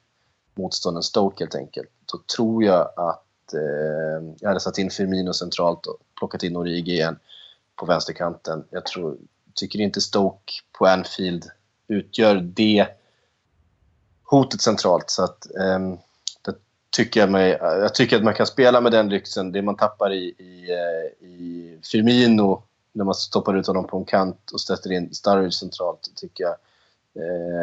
motstånd än Stoke helt enkelt, då tror jag att eh, jag hade satt in Firmino centralt och plockat in Origi igen på vänsterkanten. Jag tror, tycker inte Stoke på Anfield utgör det hotet centralt. Så att, um, tycker jag, mig, jag tycker att man kan spela med den lyxen. Det man tappar i, i, eh, i Firmino när man stoppar ut honom på en kant och sätter in Sturridge centralt, tycker jag.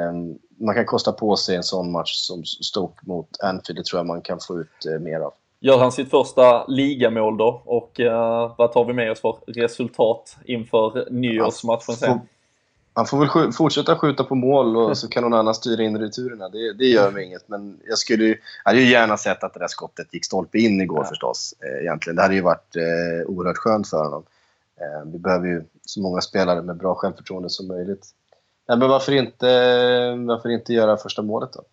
Um, man kan kosta på sig en sån match som Stoke mot Anfield. Det tror jag man kan få ut uh, mer av. Gör han sitt första ligamål då? Och uh, vad tar vi med oss för resultat inför nyårsmatchen sen? Han får väl fortsätta skjuta på mål och så kan någon annan styra in returerna. Det, det gör mig inget. Men jag skulle jag hade ju gärna sett att det där skottet gick stolpe in igår ja. förstås. Eh, egentligen. Det hade ju varit eh, oerhört skönt för honom. Eh, vi behöver ju så många spelare med bra självförtroende som möjligt. Nej, men varför inte, varför inte göra första målet då?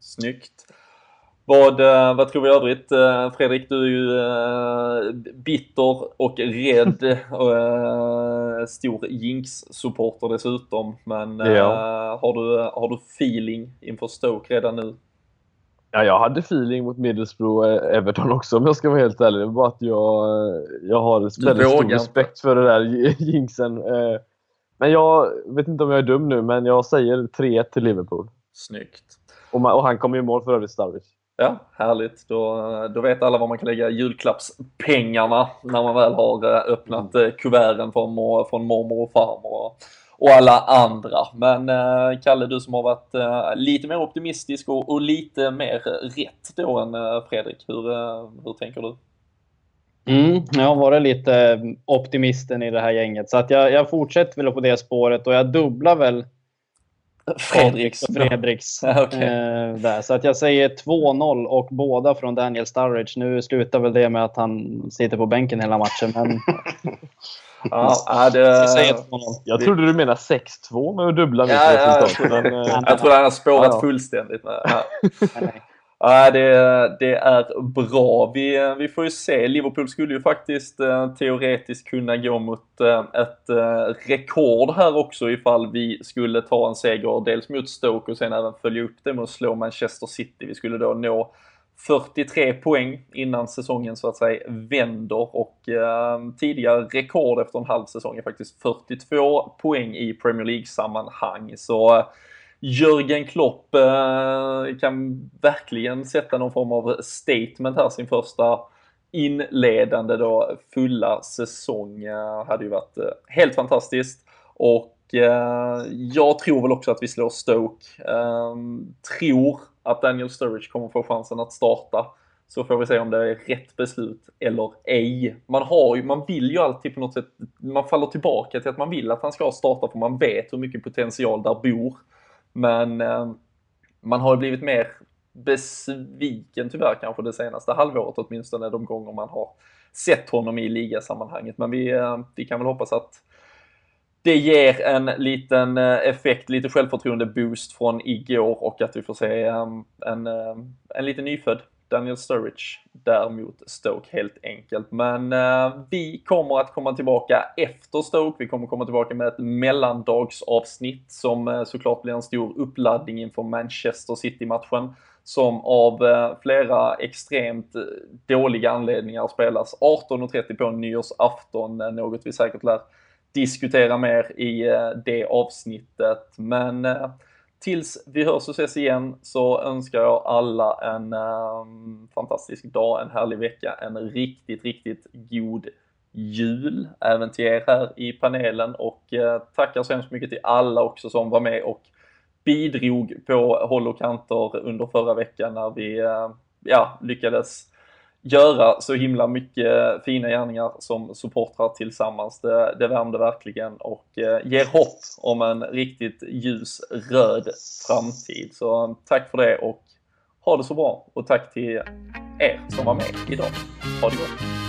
Snyggt. Vad, eh, vad tror vi övrigt? Eh, Fredrik, du är ju äh, bitter och rädd och stor Jinx-supporter dessutom. Men ja. har, du, har du feeling inför Stoke redan nu? Ja, jag hade feeling mot Middlesbrough och Everton också om jag ska vara helt ärlig. Det var bara att jag, jag har väldigt stor respekt för det där jinxen. Men jag vet inte om jag är dum nu, men jag säger 3-1 till Liverpool. Snyggt. Och, man, och han kommer ju mål för övrigt, Sturridge. Ja, härligt. Då, då vet alla var man kan lägga julklappspengarna när man väl har eh, öppnat eh, kuverten från, från mormor och farmor och alla andra. Men eh, Kalle, du som har varit lite mer optimistisk och, och lite mer rätt då än Fredrik, hur, hur tänker du? Mm, jag har varit lite optimisten i det här gänget, så att jag, jag fortsätter väl på det spåret och jag dubblar väl Fredriks. Fredriks. okay. eh, där. Så att jag säger 2-0 och båda från Daniel Sturridge. Nu slutar väl det med att han sitter på bänken hela matchen. Men... ja, det... jag, säger 2-0. jag trodde du menade 6-2 med att dubbla mitt ja, resultat. Ja, men, eh, jag tror han har spårat ja, fullständigt. Med, Ja, det, det är bra. Vi, vi får ju se. Liverpool skulle ju faktiskt eh, teoretiskt kunna gå mot eh, ett eh, rekord här också ifall vi skulle ta en seger dels mot Stoke och sen även följa upp det med att slå Manchester City. Vi skulle då nå 43 poäng innan säsongen så att säga vänder och eh, tidigare rekord efter en halv säsong är faktiskt 42 poäng i Premier League-sammanhang. Så eh, Jörgen Klopp eh, kan verkligen sätta någon form av statement här sin första inledande då fulla säsong. Eh, hade ju varit eh, helt fantastiskt och jag tror väl också att vi slår Stoke. Ehm, tror att Daniel Sturridge kommer få chansen att starta. Så får vi se om det är rätt beslut eller ej. Man, har ju, man vill ju alltid på något sätt, man faller tillbaka till att man vill att han ska starta för man vet hur mycket potential där bor. Men eh, man har blivit mer besviken tyvärr kanske det senaste halvåret åtminstone de gånger man har sett honom i ligasammanhanget. Men vi, eh, vi kan väl hoppas att det ger en liten eh, effekt, lite självförtroende boost från igår och att vi får se eh, en, eh, en, en lite nyfödd Daniel Sturridge däremot Stoke helt enkelt. Men eh, vi kommer att komma tillbaka efter Stoke. Vi kommer komma tillbaka med ett mellandagsavsnitt som eh, såklart blir en stor uppladdning inför Manchester City-matchen som av eh, flera extremt eh, dåliga anledningar spelas 18.30 på nyårsafton, eh, något vi säkert lär diskutera mer i eh, det avsnittet. Men eh, tills vi hörs och ses igen så önskar jag alla en um, fantastisk dag, en härlig vecka, en riktigt, riktigt god jul även till er här i panelen. Och uh, tackar så hemskt mycket till alla också som var med och bidrog på håll och kanter under förra veckan när vi uh, ja, lyckades göra så himla mycket fina gärningar som supportrar tillsammans. Det, det värmde verkligen och eh, ger hopp om en riktigt ljus röd framtid. Så eh, tack för det och ha det så bra och tack till er som var med idag. Ha det gott!